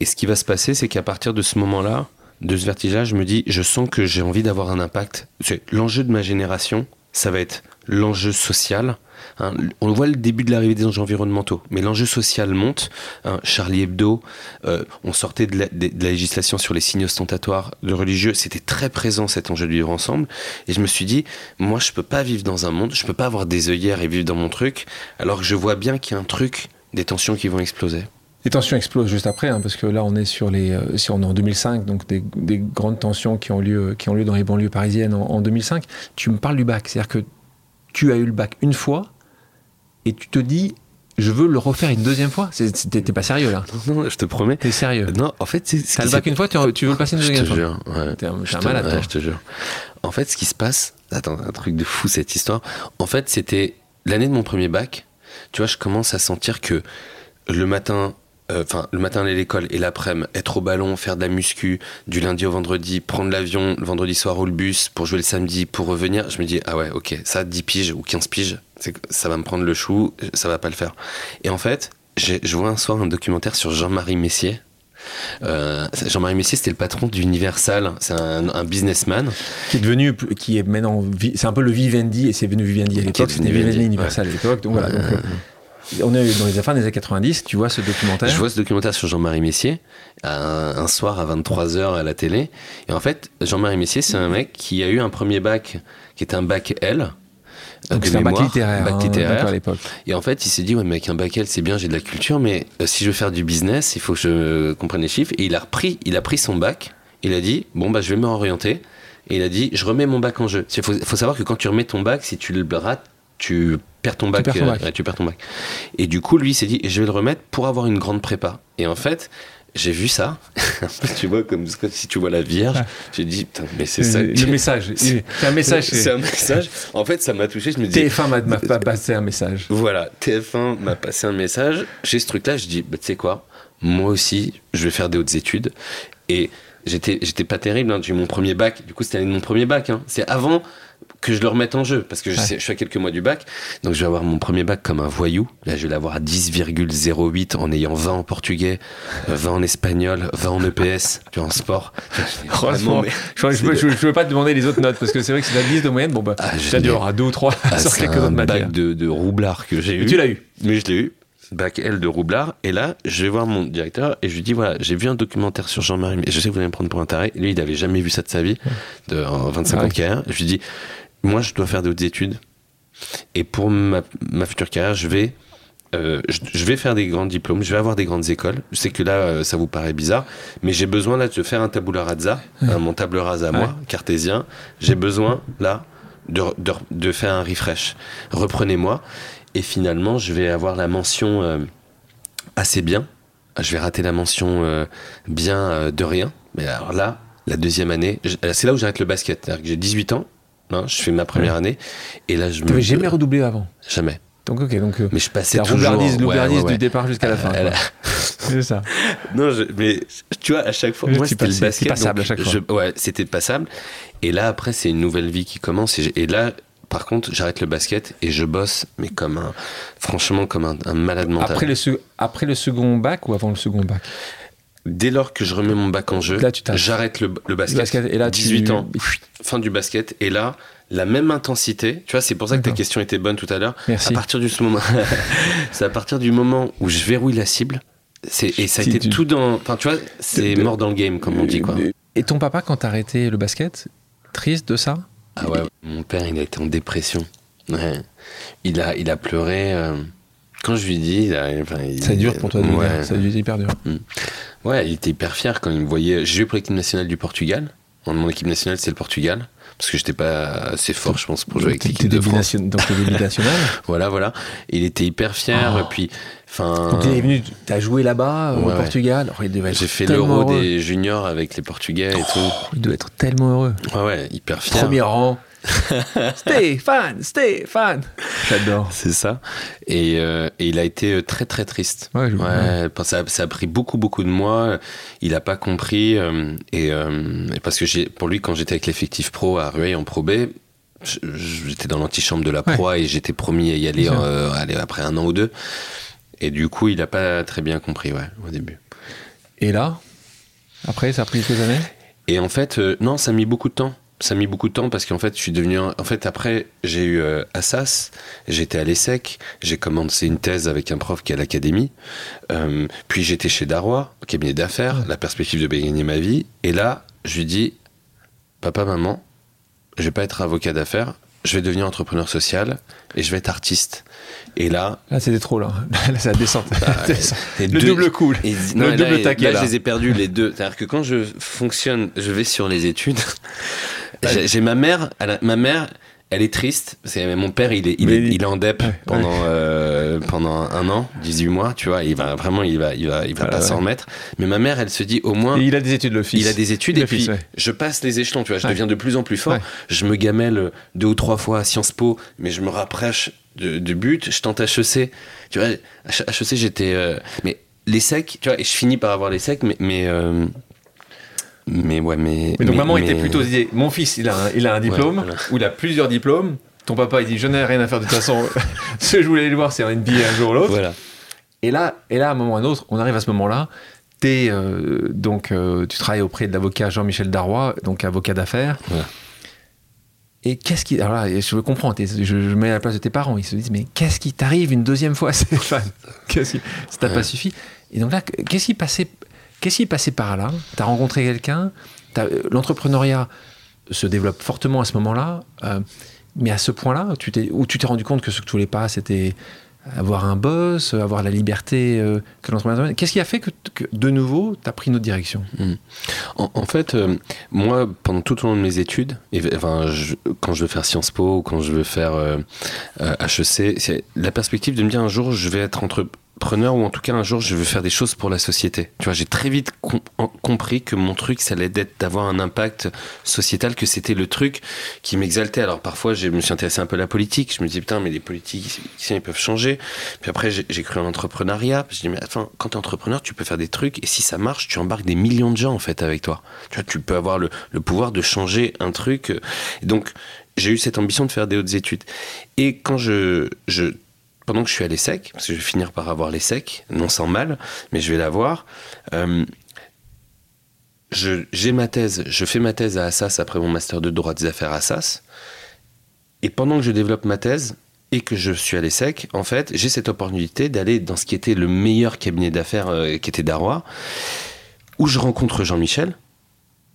Et ce qui va se passer, c'est qu'à partir de ce moment-là, de ce vertige-là, je me dis je sens que j'ai envie d'avoir un impact. L'enjeu de ma génération, ça va être l'enjeu social Hein, on voit le début de l'arrivée des enjeux environnementaux, mais l'enjeu social monte. Hein, Charlie Hebdo, euh, on sortait de la, législation sur les signes ostentatoires de religieux, c'était très présent cet enjeu de vivre ensemble. Et je me suis dit, moi je peux pas vivre dans un monde, je peux pas avoir des œillères et vivre dans mon truc, alors que je vois bien qu'il y a un truc, des tensions qui vont exploser. Les tensions explosent juste après, hein, parce que là, on est sur les, euh, si on est en 2005, donc des, grandes tensions qui ont lieu, qui ont lieu dans les banlieues parisiennes en, en 2005. Tu me parles du bac, c'est-à-dire que tu as eu le bac une fois, et tu te dis je veux le refaire une deuxième fois T'es pas sérieux là non, non, je te promets. T'es sérieux Non, en fait, c'est. T'as le bac une fois, tu, veux le passer une deuxième fois Je te jure. Ouais. T'es un, malade, ouais, je te jure. En fait, ce qui se passe. Attends, un truc de fou cette histoire. En fait, c'était l'année de mon premier bac. Tu vois, je commence à sentir que le matin, euh, enfin le matin aller à l'école et l'après-midi être au ballon, faire de la muscu du lundi au vendredi, prendre l'avion le vendredi soir ou le bus pour jouer le samedi pour revenir, je me dis ah ouais ok ça 10 piges ou 15 piges ça va me prendre le chou, ça va pas le faire. Et en fait je vois un soir un documentaire sur Jean-Marie Messier Euh, Jean-Marie Messier, c'était le patron d'Universal. C'est un, un, businessman. Qui est devenu, qui est maintenant, c'est un peu le Vivendi, et c'est venu Vivendi à l'époque, c'était Vivendi Universal à l'époque. Donc voilà. Donc, euh, on est dans les fins des années 90, tu vois ce documentaire? Je vois ce documentaire sur Jean-Marie Messier, un, un, soir à 23h à la télé. Et en fait, Jean-Marie Messier, c'est un mec qui a eu un premier bac qui était un bac L. Donc c'est un bac littéraire, bac littéraire. à l'époque. Et en fait, il s'est dit, ouais, avec un bac L, c'est bien, j'ai de la culture, mais euh, si je veux faire du business, il faut que je comprenne les chiffres. Et il a repris, il a pris son bac, il a dit, bon, bah, je vais me réorienter. Et il a dit, je remets mon bac en jeu. Il faut, faut, savoir que quand tu remets ton bac, si tu le rates, tu perds ton bac. Tu perds ton bac. Euh, tu perds ton bac. Et du coup, lui, il s'est dit, je vais le remettre pour avoir une grande prépa. Et en fait, j'ai vu ça. tu vois, comme si tu vois la Vierge. J'ai dit, putain, mais c'est ça. Le message. C'est un message. C'est un message. En fait, ça m'a touché. Je me dis. TF1 m'a pas passé un message. Voilà. TF1 m'a passé un message. J'ai ce truc-là. Je dis, bah, tu sais quoi? Moi aussi, je vais faire des hautes études. Et j'étais, j'étais pas terrible. Hein. J'ai eu mon premier bac. Du coup, c'était mon premier bac. Hein. C'est avant que je le remette en jeu parce que je, sais, je, suis à quelques mois du bac donc je vais avoir mon premier bac comme un voyou. Là je vais l'avoir à 10,08 en ayant 20 en portugais 20 en espagnol 20 en EPS tu vois en sport. Franchement mais je, je, je, peux pas te demander les autres notes parce que c'est vrai que c'est la 10 de moyenne. Bon bah ah, ça dure à 2 ou 3 ah, sur quelques autres matières. bac de, de roublard que j'ai eu. tu l'as eu. Mais je l'ai eu. Bac L de roublard. Et là je vais voir mon directeur et je lui dis voilà j'ai vu un documentaire sur Jean-Marie et je sais que vous allez me prendre pour un taré. Lui il n'avait jamais vu ça de sa vie de en 25 ans de carrière je lui dis moi, je dois faire d'autres études. Et pour ma, ma, future carrière, je vais, euh, je, je, vais faire des grands diplômes, je vais avoir des grandes écoles. Je sais que là, euh, ça vous paraît bizarre, mais j'ai besoin là de faire un tabula rasa, hein, mon table rase à moi, cartésien. J'ai besoin là de, de, de, faire un refresh. Reprenez-moi. Et finalement, je vais avoir la mention euh, assez bien. Je vais rater la mention bien de rien. Mais alors là, la deuxième année, c'est là où j'arrête le basket. J'ai 18 ans, non, je fais ma première ouais. année et là je me. jamais redoublé avant. Jamais. Donc ok donc. Mais je passais la toujours. Roublardise, ouais, ouais, du départ jusqu'à la fin. Elle... c'est ça. Non, je... mais tu vois à chaque fois, moi c'était le basket. passable à chaque fois. Je... Ouais, c'était passable. Et là après c'est une nouvelle vie qui commence et, et là. Par contre, j'arrête le basket et je bosse, mais comme un, franchement, comme un, un malade mental. Après le, après le second bac ou avant le second bac? Dès lors que je remets mon bac en jeu, j'arrête le, le, basket. Le basket et là, 18 tu... ans, fin du basket. Et là, la même intensité. Tu vois, c'est pour ça que ta question était bonne tout à l'heure. Merci. À partir du moment, c'est à partir du moment où je verrouille la cible. C'est et ça a été tout dans. Enfin, tu vois, c'est mort dans le game, comme on dit quoi. Et ton papa, quand t'as arrêté le basket, triste de ça? Ah ouais. Mon père, il a été en dépression. Ouais. Il a, il a pleuré. Euh... Quand je lui dis, a, enfin, il, ça dure pour toi, de ouais. ça être hyper dur. Mm. Ouais, il était hyper fier quand il me voyait. J'ai joué pour l'équipe nationale du Portugal. Mon équipe nationale, c'est le Portugal parce que j'étais pas assez fort, je pense, pour jouer avec l'équipe de France. Donc début national. voilà, voilà. Il était hyper fier. Oh. Puis, enfin. Donc il est venu. T'as joué là-bas ouais, au Portugal. Oh, J'ai fait l'Euro des juniors avec les Portugais et oh, tout. Il doit être tellement heureux. Ouais, ouais, hyper fier. Premier rang. Stéphane, Stéphane. J'adore. C'est ça. Et, euh, et, il a été très très triste. Ouais, je ouais, ça, ça, a pris beaucoup beaucoup de mois. Il n'a pas compris. Euh, et, euh, et, parce que pour lui, quand j'étais avec l'effectif pro à Rueil en Pro B, j'étais dans l'antichambre de la proie ouais. et j'étais promis à y aller, euh, aller après un an ou deux. Et du coup, il n'a pas très bien compris ouais, au début. Et là Après, ça a pris quelques années? Et en fait, non, ça a mis beaucoup de temps ça a mis beaucoup de temps parce qu'en fait, je suis devenu. En fait, après, j'ai eu euh, Assas, j'étais à l'ESSEC, j'ai commencé une thèse avec un prof qui est à l'académie. Euh, puis j'étais chez Darrois, cabinet d'affaires, la perspective de gagner ma vie. Et là, je lui dis Papa, maman, je vais pas être avocat d'affaires, je vais devenir entrepreneur social et je vais être artiste. Et là. Là, c'était trop, là. Là, ça descend. Bah, le deux, double coup. Et, non, le double taquet. Là, là, je les ai perdus, les deux. C'est-à-dire que quand je fonctionne, je vais sur les études. J'ai ma mère, a, ma mère, elle est triste. C'est mon père, il est, il, est, il est en dep ouais, pendant ouais. Euh, pendant un an, 18 mois, tu vois. Il va vraiment, il va, il va, il va ah, pas s'en remettre. Mais ma mère, elle se dit au moins. Et il a des études, le fils. Il a des études et fils, puis je passe les échelons, tu vois. Je deviens de plus en plus fort. Je me gamelle deux ou trois fois à Sciences Po, mais je me rapproche de, de but. Je tente HEC. Tu vois, HEC, j'étais. Euh, mais les secs, tu vois, et je finis par avoir les secs, mais. mais euh, mais ouais, mais. mais donc mais, maman mais... était plutôt dit mon fils, il a un, il a un diplôme, ouais, voilà. ou il a plusieurs diplômes. Ton papa, il dit je n'ai rien à faire de toute façon. ce que je voulais aller voir, c'est un NBA un jour ou l'autre. Voilà. Et là, et là, à un moment ou à un autre, on arrive à ce moment-là. euh, donc, euh, tu travailles auprès de l'avocat Jean-Michel Darrois, donc avocat d'affaires. Et qu'est-ce qui. Alors là, je comprends, je, je mets à la place de tes parents. Ils se disent, mais qu'est-ce qui t'arrive une deuxième fois, Stéphane? Qu'est-ce qui. Ça t'a pas suffi? Et donc là, qu'est-ce qui passait, qu'est-ce qui passait par là? T'as rencontré quelqu'un? L'entrepreneuriat se développe fortement à ce moment-là. mais à ce point-là, tu où tu t'es rendu compte que ce que tu voulais pas, c'était avoir un boss, avoir la liberté euh, que l'entrepreneur Qu'est-ce qui a fait que, de nouveau, tu as pris une autre direction? Hmm. en, fait, euh, moi, pendant tout au long de mes études, quand je veux faire Sciences Po quand je veux faire HEC, euh, c'est la perspective de me dire un jour, je vais être entre, preneur ou en tout cas un jour je veux faire des choses pour la société. Tu vois, j'ai très vite compris que mon truc ça allait être d'avoir un impact sociétal, que c'était le truc qui m'exaltait. Alors parfois je me suis intéressé un peu à la politique, je me disais putain mais les politiques ils peuvent changer. Puis après j'ai cru en l'entrepreneuriat, je dis mais attends quand tu es entrepreneur tu peux faire des trucs et si ça marche tu embarques des millions de gens en fait avec toi. Tu vois, tu peux avoir le, le pouvoir de changer un truc. Et donc j'ai eu cette ambition de faire des hautes études. Et quand je, je pendant que je suis à l'ESSEC, parce que je vais finir par avoir l'ESSEC, non sans mal, mais je vais l'avoir, euh, j'ai ma thèse, je fais ma thèse à Assas après mon master de droit des affaires à Assas, et pendant que je développe ma thèse et que je suis à l'ESSEC, en fait, j'ai cette opportunité d'aller dans ce qui était le meilleur cabinet d'affaires euh, qui était Darrois, où je rencontre Jean-Michel,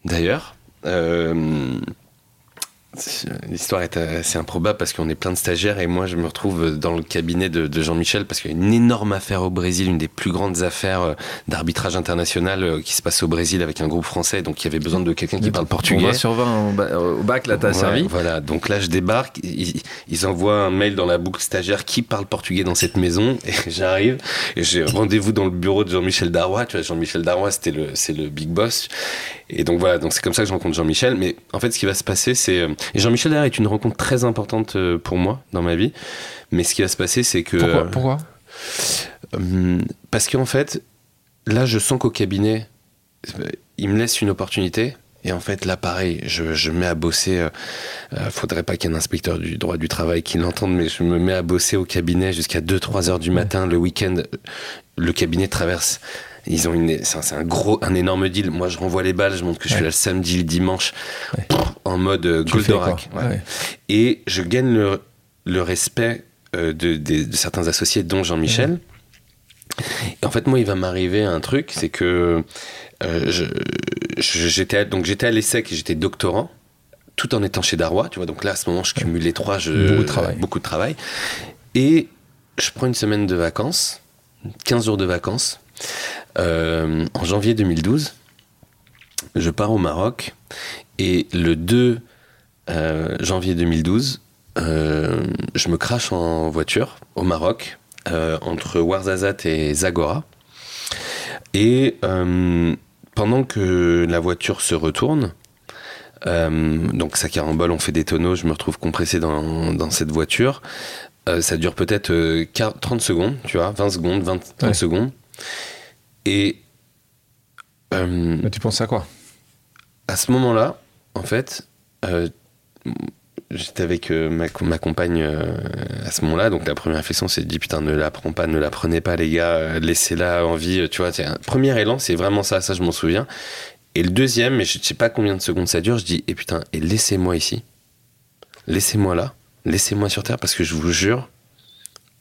d'ailleurs. Euh, L'histoire est assez improbable parce qu'on est plein de stagiaires et moi je me retrouve dans le cabinet de, Jean-Michel parce qu'il y a une énorme affaire au Brésil, une des plus grandes affaires euh, d'arbitrage international euh, qui se passe au Brésil avec un groupe français, donc il y avait besoin de quelqu'un qui parle portugais. On sur 20 au bac, là t'as servi. Voilà, donc là je débarque, ils, envoient un mail dans la boucle stagiaire qui parle portugais dans cette maison. Et j'arrive et j'ai rendez-vous dans le bureau de Jean-Michel Darrois, tu vois Jean-Michel Darrois c'était le, c'est le big boss et donc voilà, donc c'est comme ça que je rencontre Jean-Michel. Mais en fait, ce qui va se passer, c'est euh, et Jean-Michel d'ailleurs est une rencontre très importante euh, pour moi dans ma vie. Mais ce qui va se passer, c'est que pourquoi, euh, Parce qu'en fait, là, je sens qu'au cabinet, il me laisse une opportunité. Et en fait, là, pareil, je, je mets à bosser. Euh, faudrait pas qu'il y ait un inspecteur du droit du travail qui l'entende, mais je me mets à bosser au cabinet jusqu'à 2-3 heures du matin. Le week-end, le cabinet traverse ils ont une, c'est un gros, un énorme deal. Moi, je renvoie les balles, je montre que je suis là le samedi, le dimanche, en mode euh, Goldorak. Et je gagne le, le respect euh, de, de, certains associés, dont Jean-Michel. Et en fait, moi, il va m'arriver un truc, c'est que euh, j'étais donc j'étais à l'ESSEC, j'étais doctorant, tout en étant chez Darrois, tu vois. Donc là, à ce moment, je cumule les trois, je, beaucoup de travail. beaucoup de travail. Et je prends une semaine de vacances, 15 jours de vacances. Euh, en janvier 2012, je pars au Maroc et le 2 euh, janvier 2012, euh, je me crache en voiture au Maroc entre Ouarzazate et Zagora. Et pendant que la voiture se retourne, donc ça carambole, on fait des tonneaux, je me retrouve compressé dans, cette voiture. ça dure peut-être 30 secondes, tu vois, 20 secondes, 20, 30 secondes. Et. Euh, Mais tu penses à quoi? À ce moment-là, en fait, euh, j'étais avec euh, ma, ma, compagne à ce moment-là. Donc la première réflexion, c'est de dire putain, ne la prends pas, ne la prenez pas, les gars, laissez-la en vie. Tu vois, un premier élan, c'est vraiment ça, ça je m'en souviens. Et le deuxième, mais je sais pas combien de secondes ça dure, je dis, et eh, putain, et laissez-moi ici. Laissez-moi là. Laissez-moi sur Terre parce que je vous jure,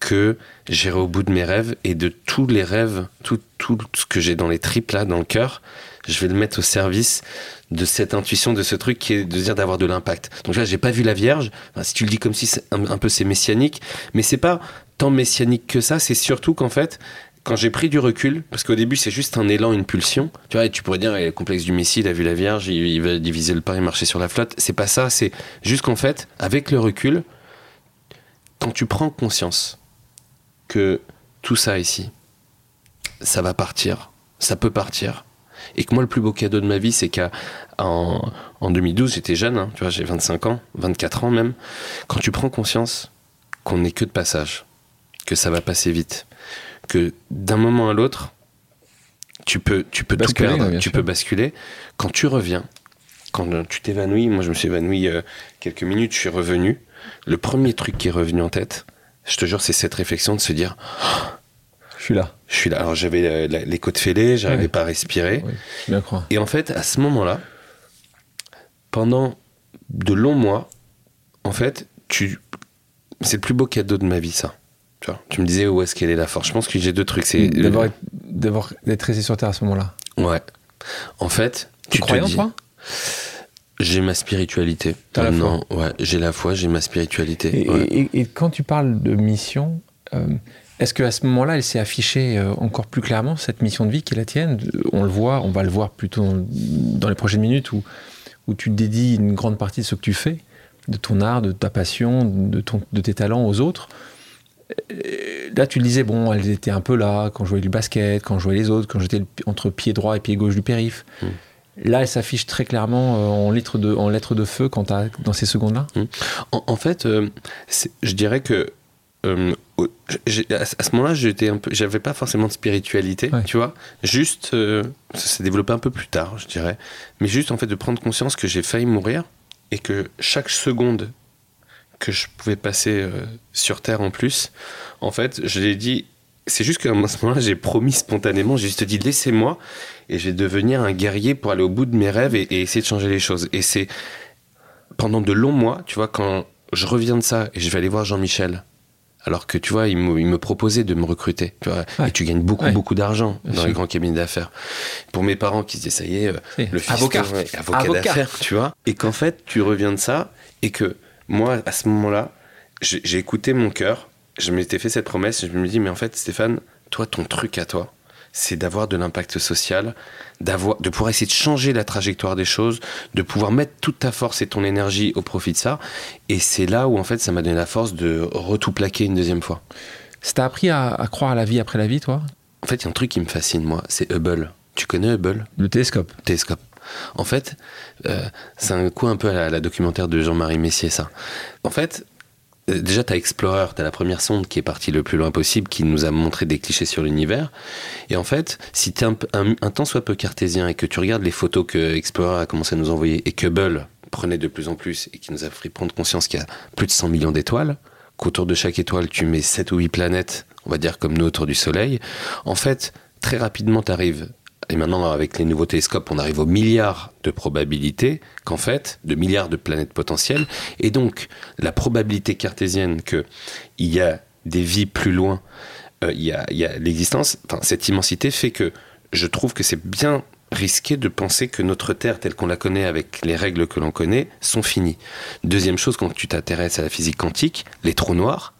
que j'irai au bout de mes rêves et de tous les rêves, tout, tout ce que j'ai dans les tripes là, dans le cœur, je vais le mettre au service de cette intuition, de ce truc qui est de dire d'avoir de l'impact. Donc là, j'ai pas vu la Vierge. si tu le dis comme si un, peu c'est messianique, mais c'est pas tant messianique que ça. C'est surtout qu'en fait, quand j'ai pris du recul, parce qu'au début c'est juste un élan, une pulsion, tu vois, tu pourrais dire, le complexe du Messie, il a vu la Vierge, il, il va diviser le pain et marcher sur la flotte. C'est pas ça, c'est juste qu'en fait, avec le recul, quand tu prends conscience que tout ça ici, ça va partir, ça peut partir. Et que moi, le plus beau cadeau de ma vie, c'est qu'en en 2012, j'étais jeune, hein, tu vois, j'ai 25 ans, 24 ans même. Quand tu prends conscience qu'on n'est que de passage, que ça va passer vite, que d'un moment à l'autre, tu peux, tu peux tout perdre, tu peux basculer. Quand tu reviens, quand tu t'évanouis, moi je me suis évanoui euh, quelques minutes, je suis revenu. Le premier truc qui est revenu en tête, je te jure, c'est cette réflexion de se dire Je suis là. Je suis là. Alors j'avais euh, les côtes fêlées, j'arrivais Ouais. pas à respirer. Bien croire. Et en fait, à ce moment-là, pendant de longs mois, en fait, tu, c'est le plus beau cadeau de ma vie, ça. Tu vois, tu me disais où est-ce qu'elle est la force. Je pense que j'ai deux trucs. C'est D'avoir, d'avoir, d'être resté sur Terre à ce moment-là. ouais. En fait, Tu te croyais en toi? J'ai ma spiritualité. Maintenant, ouais, j'ai la foi, j'ai ma spiritualité. et, ouais. et- et quand tu parles de mission, euh, est-ce qu'à ce moment-là, elle s'est affichée euh, encore plus clairement, cette mission de vie qui est la tienne? On le voit, on va le voir plutôt dans, les prochaines minutes où, où tu dédies une grande partie de ce que tu fais, de ton art, de ta passion, de, ton, de tes talents aux autres. Euh, Là, tu le disais, bon, elles étaient un peu là quand je jouais du basket, quand je jouais les autres, quand j'étais le- entre pied droit et pied gauche du périph. Mm. Là, elle s'affiche très clairement euh, en lettres de, en lettres de feu quand dans ces secondes-là. En, en fait, euh, je dirais que euh, à, ce- à ce moment-là, j'étais un peu, j'avais pas forcément de spiritualité, Ouais. tu vois. Juste, euh, ça s'est développé un peu plus tard, je dirais. Mais juste en fait de prendre conscience que j'ai failli mourir et que chaque seconde que je pouvais passer euh, sur Terre en plus, en fait, je l'ai dit. C'est juste qu'à ce moment-là, j'ai promis spontanément, j'ai juste dit laissez-moi et je vais devenir un guerrier pour aller au bout de mes rêves et, et essayer de changer les choses. Et c'est pendant de longs mois, tu vois, quand je reviens de ça et je vais aller voir Jean-Michel, alors que tu vois, il me, il me proposait de me recruter, tu vois, Ouais. et tu gagnes beaucoup, Ouais. beaucoup d'argent dans sûr. les grands cabinets d'affaires. Pour mes parents qui se disaient, ça y est, euh, le fiston, avocat. ouais, avocat, Avocat. d'affaires, tu vois, et qu'en fait, tu reviens de ça et que moi, à ce moment-là, j'ai écouté mon cœur, je m'étais fait cette promesse, je me dis, mais en fait, Stéphane, toi, ton truc à toi, c'est d'avoir de l'impact social, d'avoir, de pouvoir essayer de changer la trajectoire des choses, de pouvoir mettre toute ta force et ton énergie au profit de ça. Et c'est là où, en fait, ça m'a donné la force de retout plaquer une deuxième fois. Ça t'a appris à, à croire à la vie après la vie, toi? En fait, il y a un truc qui me fascine, moi, c'est Hubble. Tu connais Hubble? Le télescope. télescope. En fait, euh, c'est un coup un peu à la, la documentaire de Jean-Marie Messier, ça. En fait, déjà, tu as Explorer, tu la première sonde qui est partie le plus loin possible, qui nous a montré des clichés sur l'univers. Et en fait, si tu un, tant soit peu cartésien et que tu regardes les photos que Explorer a commencé à nous envoyer et que Hubble prenait de plus en plus et qui nous a fait prendre conscience qu'il y a plus de 100 millions d'étoiles, qu'autour de chaque étoile, tu mets 7 ou 8 planètes, on va dire comme nous autour du Soleil, en fait, très rapidement, tu arrives et maintenant, avec les nouveaux télescopes, on arrive aux milliards de probabilités qu'en fait, de milliards de planètes potentielles. Et donc, la probabilité cartésienne qu'il y a des vies plus loin, euh, il y a, y a l'existence, cette immensité fait que je trouve que c'est bien risqué de penser que notre Terre, telle qu'on la connaît avec les règles que l'on connaît, sont finies. Deuxième chose, quand tu t'intéresses à la physique quantique, les trous noirs,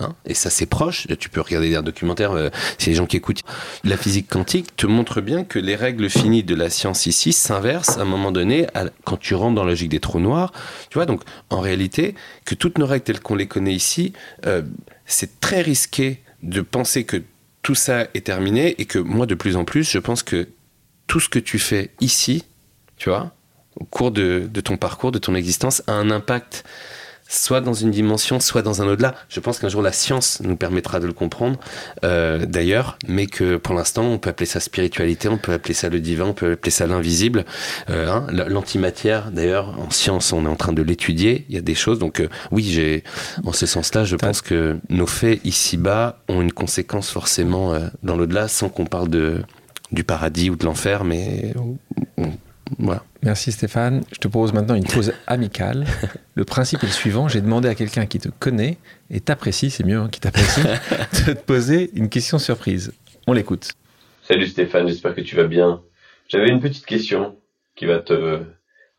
Hein, et ça, c'est proche. Tu peux regarder un documentaire, euh, si les gens qui écoutent. La physique quantique te montre bien que les règles finies de la science ici s'inversent à un moment donné quand tu rentres dans la logique des trous noirs. Tu vois, donc en réalité, que toutes nos règles telles qu'on les connaît ici, euh, c'est très risqué de penser que tout ça est terminé et que moi, de plus en plus, je pense que tout ce que tu fais ici, tu vois, au cours de ton parcours, de ton existence, a un impact soit dans une dimension, soit dans un au-delà. Je pense qu'un jour la science nous permettra de le comprendre, euh, d'ailleurs, mais que pour l'instant on peut appeler ça spiritualité, on peut appeler ça le divin, on peut appeler ça l'invisible. Euh, hein, L'antimatière, d'ailleurs, en science, on est en train de l'étudier. Il y a des choses, donc euh, oui, j'ai, en ce sens-là, je pense que nos faits ici-bas ont une conséquence forcément dans l'au-delà, sans qu'on parle de du paradis ou de l'enfer, mais euh, voilà. Merci Stéphane. Je te propose maintenant une pause amicale. Le principe est le suivant. J'ai demandé à quelqu'un qui te connaît et t'apprécie, c'est mieux, hein, qui t'apprécie, de te poser une question surprise. On l'écoute. Salut Stéphane, j'espère que tu vas bien. J'avais une petite question qui va te,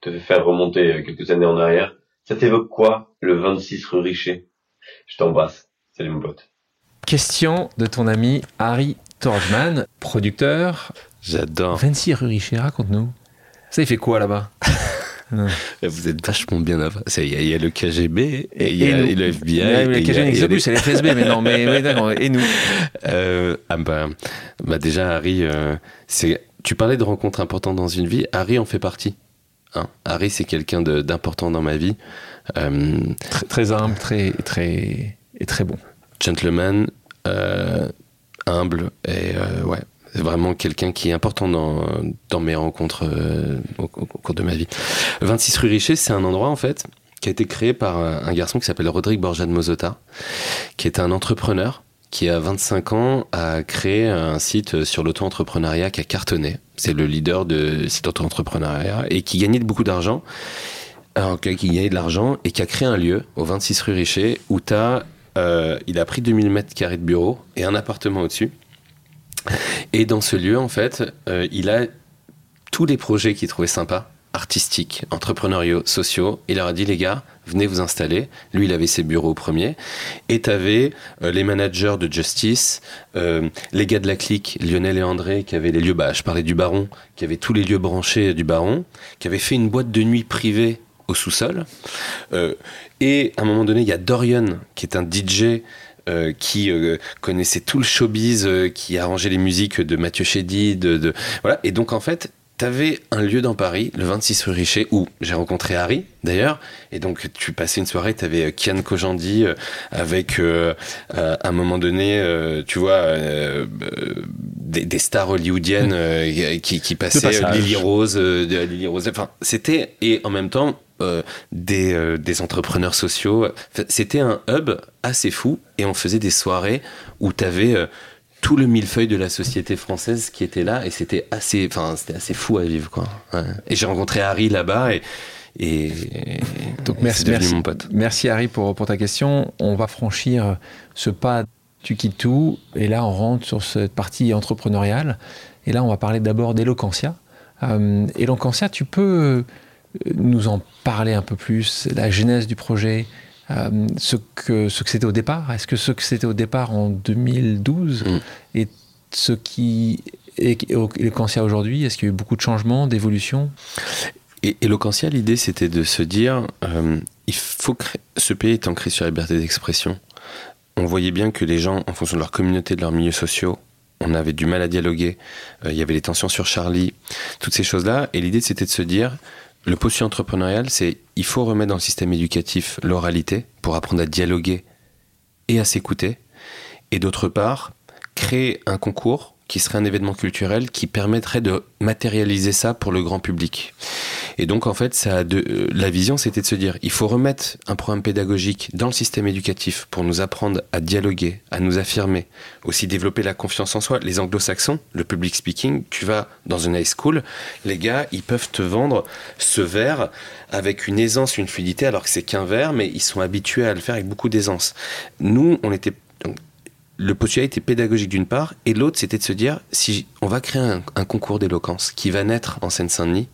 te faire remonter euh, quelques années en arrière. Ça t'évoque quoi, le 26 rue Richer? Je t'embrasse. Salut mon pote. Question de ton ami Harry Tordman, producteur. J'adore. 26 rue Richer, raconte-nous. Ça, il fait quoi là-bas Vous êtes vachement bien avant. Il y, a- il y a le KGB et il y a le FBI. Ouais, a- KGB il y a n'existe plus, c'est la FSB maintenant. Mais, mais d'accord, et nous Euh, ah bah, bah déjà, Harry, euh, c'est. Tu parlais de rencontres importantes dans une vie. Harry en fait partie. Hein. Harry, c'est quelqu'un de- d'important dans ma vie. Euh, Très, très humble, très, très, et très bon. gentleman, euh, humble et euh, ouais, vraiment quelqu'un qui est important dans, mes rencontres euh, au, cours de ma vie. 26 rue Richer, c'est un endroit en fait qui a été créé par un, garçon qui s'appelle Rodrigue Borja de Mozota, qui est un entrepreneur qui a 25 ans a créé un site sur l'auto-entrepreneuriat qui a cartonné. C'est le leader de site auto-entrepreneuriat et qui gagnait beaucoup d'argent. Alors, qui gagnait de l'argent et qui a créé un lieu au 26 rue Richer où euh, il a pris 2000 mètres carrés de bureau et un appartement au-dessus. Et dans ce lieu, en fait, euh, il a tous les projets qu'il trouvait sympas artistiques, entrepreneuriaux, sociaux. Il leur a dit, les gars, venez vous installer. Lui, il avait ses bureaux au premier. Et tu avais euh, les managers de Justice, euh, les gars de la clique, Lionel et André, qui avaient les lieux, bah, je parlais du Baron, qui avaient tous les lieux branchés du Baron, qui avaient fait une boîte de nuit privée au sous-sol. Euh, et à un moment donné, il y a Dorian, qui est un DJ qui connaissait tout le showbiz, qui arrangeait les musiques de Mathieu Chédid, de, voilà. Et donc en fait, T'avais un lieu dans Paris, le 26 rue Richer, où j'ai rencontré Harry, d'ailleurs. Et donc, tu passais une soirée, t'avais avais euh, Kian Kojandi euh, avec, euh, à un moment donné, tu vois, des, stars hollywoodiennes qui, qui passaient Lily Rose, Lily Rose. Enfin, c'était, et en même temps, des, des, entrepreneurs sociaux. C'était un hub assez fou et on faisait des soirées où tu avais tout le millefeuille de la société française qui était là et c'était assez, enfin, c'était assez fou à vivre, quoi. Et j'ai rencontré Harry là-bas et, et, donc merci, merci, mon pote. Merci Harry pour, pour ta question. On va franchir ce pas, tu quittes tout et là on rentre sur cette partie entrepreneuriale et là on va parler d'abord d'Eloquentia. Euh, Eloquentia, tu peux nous en parler un peu plus, la genèse du projet, euh, ce que ce que c'était au départ. Est-ce que ce que c'était au départ en 2012 mm. est ce qui est Eloquentia aujourd'hui Est-ce qu'il y a eu beaucoup de changements, d'évolutions? Et l'idée, c'était de se dire, euh, il faut que ce pays est ancré sur la liberté d'expression. On voyait bien que les gens, en fonction de leur communauté, de leurs milieux sociaux, on avait du mal à dialoguer. Euh, il y avait les tensions sur Charlie, toutes ces choses-là. Et l'idée, c'était de se dire, le postulat entrepreneurial, c'est il faut remettre dans le système éducatif l'oralité pour apprendre à dialoguer et à s'écouter. Et d'autre part, créer un concours qui serait un événement culturel qui permettrait de matérialiser ça pour le grand public. Et donc en fait, euh, la vision, c'était de se dire, il faut remettre un programme pédagogique dans le système éducatif pour nous apprendre à dialoguer, à nous affirmer, aussi développer la confiance en soi. Les anglo-saxons, le public speaking, tu vas dans une high school, les gars, ils peuvent te vendre ce verre avec une aisance, une fluidité, alors que c'est qu'un verre, mais ils sont habitués à le faire avec beaucoup d'aisance. Nous, on était le postulat était pédagogique d'une part, et l'autre c'était de se dire si on va créer un, concours d'éloquence qui va naître en Seine-Saint-Denis.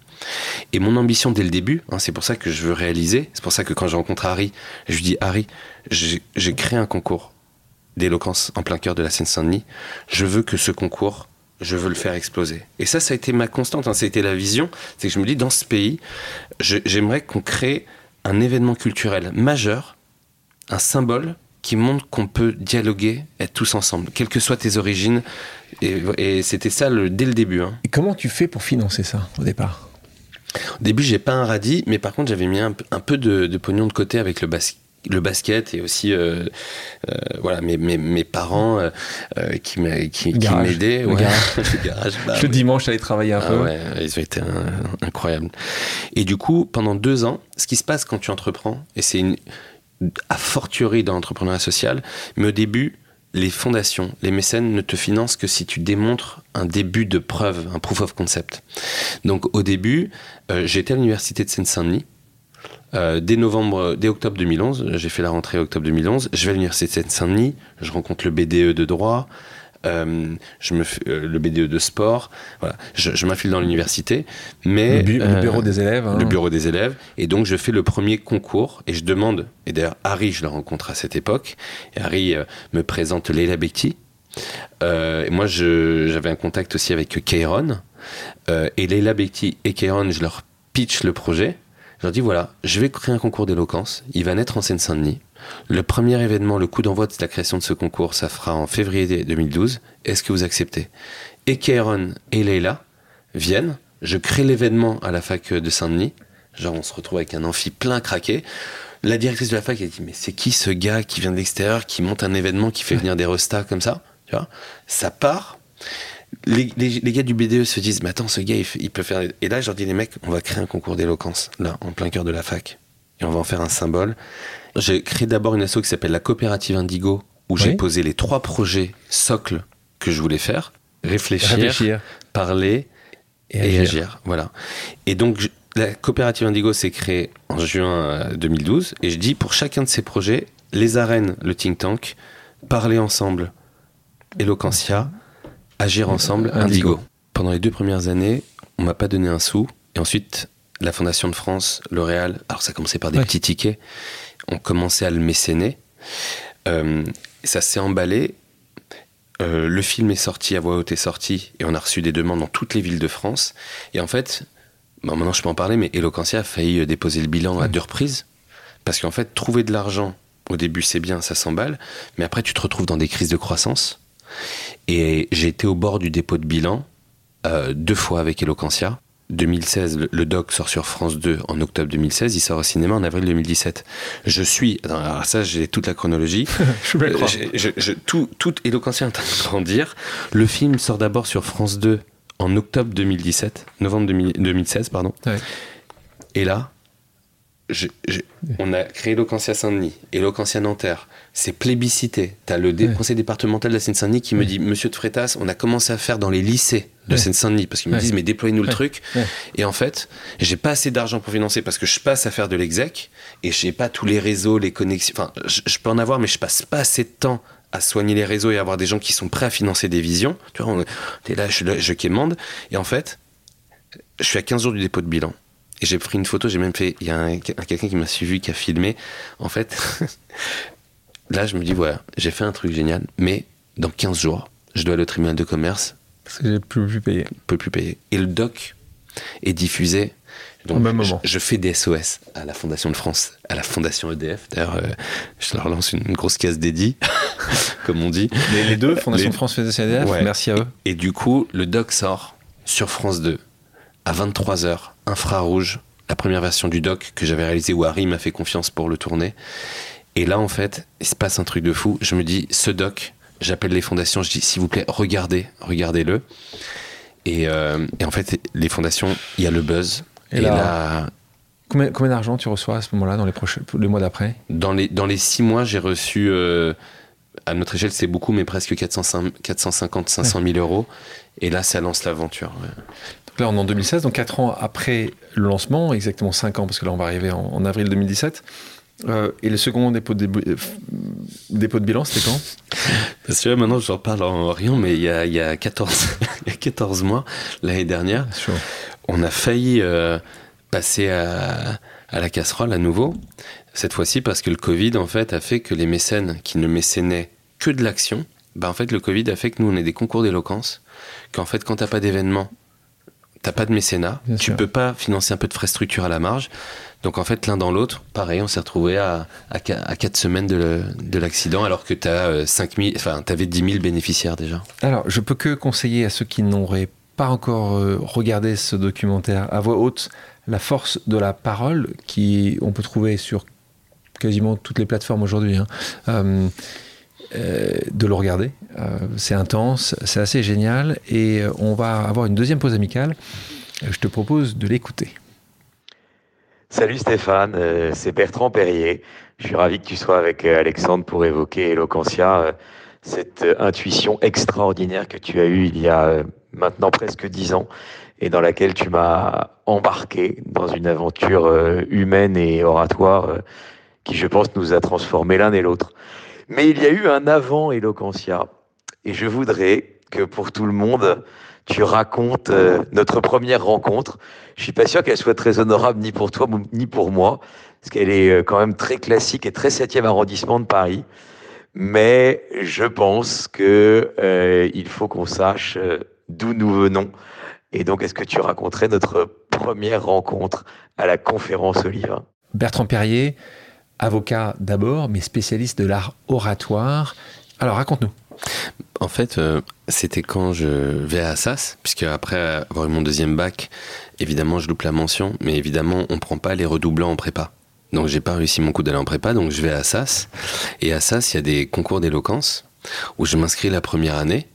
Et mon ambition dès le début, hein, c'est pour ça que je veux réaliser, c'est pour ça que quand je rencontre Harry, je lui dis Harry, j'ai créé un concours d'éloquence en plein cœur de la Seine-Saint-Denis. Je veux que ce concours, je veux le faire exploser. Et ça, ça a été ma constante, hein, ça a été la vision. C'est que je me dis, dans ce pays, j'aimerais qu'on crée un événement culturel majeur, un symbole qui montre qu'on peut dialoguer, être tous ensemble, quelles que soient tes origines. Et, c'était ça le, dès le début. Hein. Et comment tu fais pour financer ça au départ? Au début, j'ai pas un radis, mais par contre, j'avais mis un, peu de, pognon de côté avec le basket le basket et aussi euh, euh, voilà mes, mes, parents euh, qui m'aidaient le garage, bah le dimanche j'allais travailler un ah peu ouais, ils ont été incroyables et du coup pendant deux ans ce qui se passe quand tu entreprends et c'est une a fortiori dans l'entrepreneuriat social, mais au début, les fondations, les mécènes ne te financent que si tu démontres un début de preuve, un proof of concept. Donc au début, euh, j'étais à l'université de Seine-Saint-Denis. Euh, dès novembre, dès octobre 2011, j'ai fait la rentrée octobre 2011. Je vais à l'université de Seine-Saint-Denis, je rencontre le BDE de droit, euh, je me euh, le BDE de sport, voilà, je, je m'infile dans l'université, mais le, euh, bureau des élèves, hein. le bureau des élèves, et donc je fais le premier concours et je demande, et d'ailleurs Harry, je le rencontre à cette époque, et Harry me présente Leila Bekti. et moi, j'avais un contact aussi avec Kairon, et Leila Bekti et Kairon, je leur pitch le projet. Je leur dis voilà, je vais créer un concours d'éloquence. Il va naître en Seine-Saint-Denis. Le premier événement, le coup d'envoi de la création de ce concours, ça fera en février 2012. Est-ce que vous acceptez? Et Kairon et Leila viennent. Je crée l'événement à la fac de Saint-Denis. Genre, on se retrouve avec un amphi plein craqué. La directrice de la fac, elle dit, mais c'est qui ce gars qui vient de l'extérieur, qui monte un événement, qui fait venir des restas comme ça? Tu vois? Ça part. Les, gars du BDE se disent, mais attends, ce gars, il, il, peut faire... Et là, je leur dis, les mecs, on va créer un concours d'éloquence, là, en plein cœur de la fac. Et on va en faire un symbole. J'ai créé d'abord une asso qui s'appelle la coopérative Indigo où j'ai posé les trois projets socles que je voulais faire réfléchir, Réfléchir parler et, et, agir. agir. Voilà. Et donc, la coopérative Indigo s'est créée en juin euh, 2012. Et je dis, pour chacun de ces projets, les arènes, le think tank, parler ensemble, Eloquentia, agir ensemble, Indigo. Indigo. Pendant les deux premières années, on m'a pas donné un sou. Et ensuite, la Fondation de France, L'Oréal, alors ça commençait par des Ouais. petits tickets, on commençait à le mécéner. Euh, ça s'est emballé. Euh, le film est sorti, à voix haute est sorti, et on a reçu des demandes dans toutes les villes de France. Et en fait, bon, maintenant je peux en parler, mais Eloquentia a failli euh, déposer le bilan à Ouais. deux reprises. Parce qu'en fait, trouver de l'argent, au début c'est bien, ça s'emballe, mais après tu te retrouves dans des crises de croissance. Et j'ai été au bord du dépôt de bilan euh, deux fois avec Eloquentia. 2016, le, le doc sort sur France 2 en octobre 2016, il sort au cinéma en avril 2017. Je suis, alors ça j'ai toute la chronologie, Je croire. je- tout, tout Eloquentia est en train de grandir. Le film sort d'abord sur France 2 en octobre 2017, novembre 2000 2016, pardon. Ouais. Et là, je- je- on a créé Eloquentia Saint-Denis, Eloquentia Nanterre. C'est plébiscité. T'as le dé- Ouais. conseil départemental de la Seine-Saint-Denis qui me dit Monsieur de Frétas, on a commencé à faire dans les lycées de Ouais. Seine-Saint-Denis parce qu'ils me disent Mais déployez-nous le truc. Et en fait, j'ai pas assez d'argent pour financer parce que je passe à faire de l'exec et j'ai pas tous les réseaux, les connexions. Enfin, je, je peux en avoir, mais je passe pas assez de temps à soigner les réseaux et à avoir des gens qui sont prêts à financer des visions. Tu vois, on- t'es là, je, je quémande. Et en fait, je suis à 15 jours du dépôt de bilan. Et j'ai pris une photo, j'ai même fait. Il y a un- quelqu'un qui m'a suivi, qui a filmé. En fait, là, je me dis, voilà, j'ai fait un truc génial, mais dans 15 jours, je dois aller au tribunal de commerce, Parce que j'ai plus, plus payé. je peux plus payer. Et le doc est diffusé. Donc, Au même je- moment. Je, fais des SOS à la Fondation de France, à la Fondation EDF. D'ailleurs, euh, je leur lance une, une grosse case dédiée, comme on dit. Les, les deux, Fondation Les- de France, Fondation Ouais. merci à eux. Et du coup, le doc sort sur France 2 à 23h, infrarouge, la première version du doc que j'avais réalisé où Harry m'a fait confiance pour le tourner. Et là, en fait, il se passe un truc de fou. Je me dis, ce doc, j'appelle les fondations, je dis, s'il vous plaît, regardez, regardez-le. Et, euh, et en fait, les fondations, il y a le buzz. Et Et, là- là, Combien, combien d'argent tu reçois à ce moment-là, dans les, prochains, les mois d'après? Dans les, dans les six mois, j'ai reçu, euh, à notre échelle, c'est beaucoup, mais presque 405 450, 500 000 euros. Et là, ça lance l'aventure. ouais. Là, on est en 2016, donc 4 ans après le lancement, exactement 5 ans, parce que là, on va arriver en, en avril 2017. Euh, et le second dépôt de, euh, dépôt de bilan, c'était quand? Parce que là, maintenant, j'en parle en rien, mais il y a, il y a 14, il y a 14 mois, l'année dernière, on a failli euh, passer à, à la casserole à nouveau. Cette fois-ci, parce que le Covid, en fait, a fait que les mécènes qui ne mécénaient que de l'action, bah, en fait, le Covid a fait que nous, on est des concours d'éloquence, qu'en fait, quand t'as pas d'événement, t'as pas de mécénat, Bien tu sûr. peux pas financer un peu de frais structure à la marge. Donc, en fait, l'un dans l'autre, pareil, on s'est retrouvé à, à, qua- à 4 semaines de, l'accident, alors que t'as euh, 5 000, enfin, t'avais 10 000 bénéficiaires déjà. Alors, je peux que conseiller à ceux qui n'auraient pas encore euh, regardé ce documentaire à voix haute la force de la parole qui on peut trouver sur quasiment toutes les plateformes aujourd'hui. hein. Euh, euh, de le regarder, Euh, c'est intense, c'est assez génial et euh, on va avoir une deuxième pause amicale. Euh, Je te propose de l'écouter. Salut Stéphane, euh, c'est Bertrand Perrier. Je suis ravi que tu sois avec euh, Alexandre pour évoquer Eloquentia, euh, cette euh, intuition extraordinaire que tu as eue il y a euh, maintenant presque dix ans et dans laquelle tu m'as embarqué dans une aventure euh, humaine et oratoire euh, qui, je pense, nous a transformés l'un et l'autre. Mais il y a eu un avant Eloquentia et je voudrais que pour tout le monde, tu racontes euh, notre première rencontre. Je suis pas sûr qu'elle soit très honorable ni pour toi ni pour moi, parce qu'elle est euh, quand même très classique et très 7e arrondissement de Paris. Mais je pense que euh, faut qu'on sache d'où nous venons. Et donc, est-ce que tu raconterais notre première rencontre à la conférence Olive Bertrand Perrier, avocat d'abord, mais spécialiste de l'art oratoire. Alors raconte-nous. En fait, euh, c'était quand je vais à Assas, puisque après avoir eu mon deuxième bac, évidemment, je loupe la mention, mais évidemment, on prend pas les redoublants en prépa. Donc, j'ai pas réussi mon coup d'aller en prépa, donc je vais à Assas. Et à Assas, il y a des concours d'éloquence où je m'inscris la première année.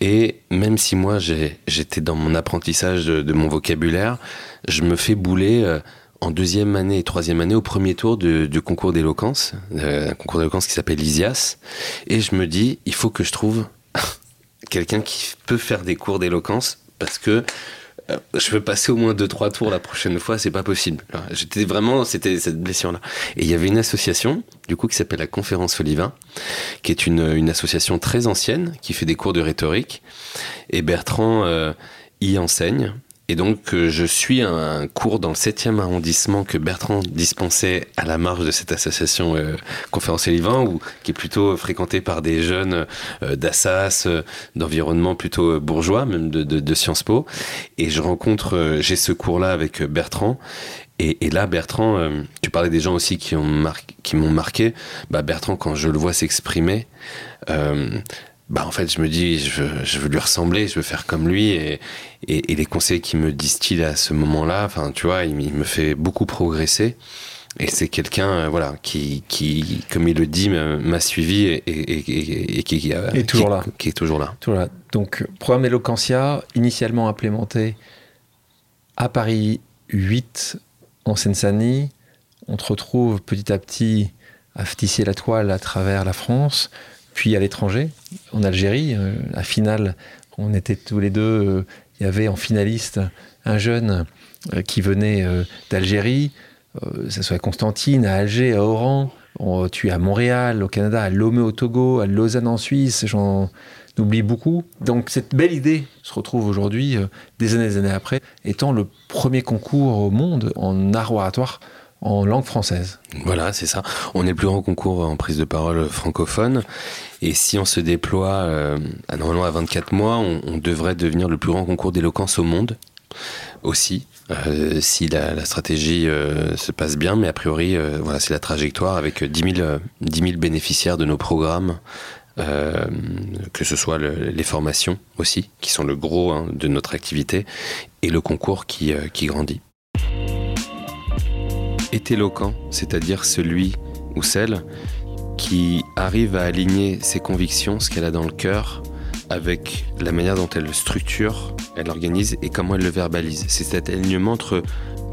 Et même si moi, j'étais dans mon apprentissage de, de mon vocabulaire, je me fais bouler. Euh, en deuxième année et troisième année au premier tour de, concours d'éloquence, un concours d'éloquence qui s'appelle Lysias. Et je me dis, il faut que je trouve quelqu'un qui peut faire des cours d'éloquence parce que euh, je veux passer au moins deux trois tours la prochaine fois, c'est pas possible. J'étais vraiment, c'était cette blessure là. Et il y avait une association, du coup, qui s'appelle la Conférence Olivain, qui est une, une, association très ancienne qui fait des cours de rhétorique. Et Bertrand euh, y enseigne. Et donc, euh, je suis un cours dans le 7e arrondissement que Bertrand dispensait à la marge de cette association euh, Conférence Élivant, ou qui est plutôt fréquentée par des jeunes euh, d'Assas, euh, d'environnement plutôt bourgeois, même de, de, de, Sciences Po. Et je rencontre, j'ai ce cours-là avec Bertrand. Et, et, là, Bertrand, tu parlais des gens aussi qui ont qui m'ont marqué. Bah, Bertrand, quand je le vois s'exprimer, bah en fait je me dis je veux, je veux lui ressembler je veux faire comme lui et, et, et les conseils qu'il me distille à ce moment-là enfin tu vois il, me fait beaucoup progresser. Et c'est quelqu'un euh, voilà qui qui comme il le dit m'a suivi et, et, et qui, est toujours là. qui est toujours là. Toujours là. Donc programme Eloquentia initialement implémenté à Paris 8 en Seine-Saint-Denis. On te retrouve petit à petit à tisser la toile à travers la France puis à l'étranger, en Algérie. Euh, la finale, on était tous les deux, euh, il y avait en finaliste un jeune euh, qui venait d'Algérie, euh, ça soit à Constantine, à Alger, à Oran, tu es à Montréal, au Canada, à Lomé au Togo, à Lausanne en Suisse, j'en oublie beaucoup. Donc cette belle idée se retrouve aujourd'hui, des années et des années après, étant le premier concours au monde en art oratoire en langue française. Voilà, c'est ça. On est le plus grand concours en prise de parole francophone. Et si on se déploie euh, à, normalement à 24 mois, on, devrait devenir le plus grand concours d'éloquence au monde aussi. Euh, si la, stratégie euh, se passe bien, mais a priori, voilà, c'est la trajectoire avec 10 000, 10 000 bénéficiaires de nos programmes, que ce soit le, les formations aussi, qui sont le gros hein, de notre activité, et le concours qui grandit est éloquent, c'est-à-dire celui ou celle qui arrive à aligner ses convictions, ce qu'elle a dans le cœur, avec la manière dont elle le structure, elle l'organise et comment elle le verbalise. C'est cet alignement entre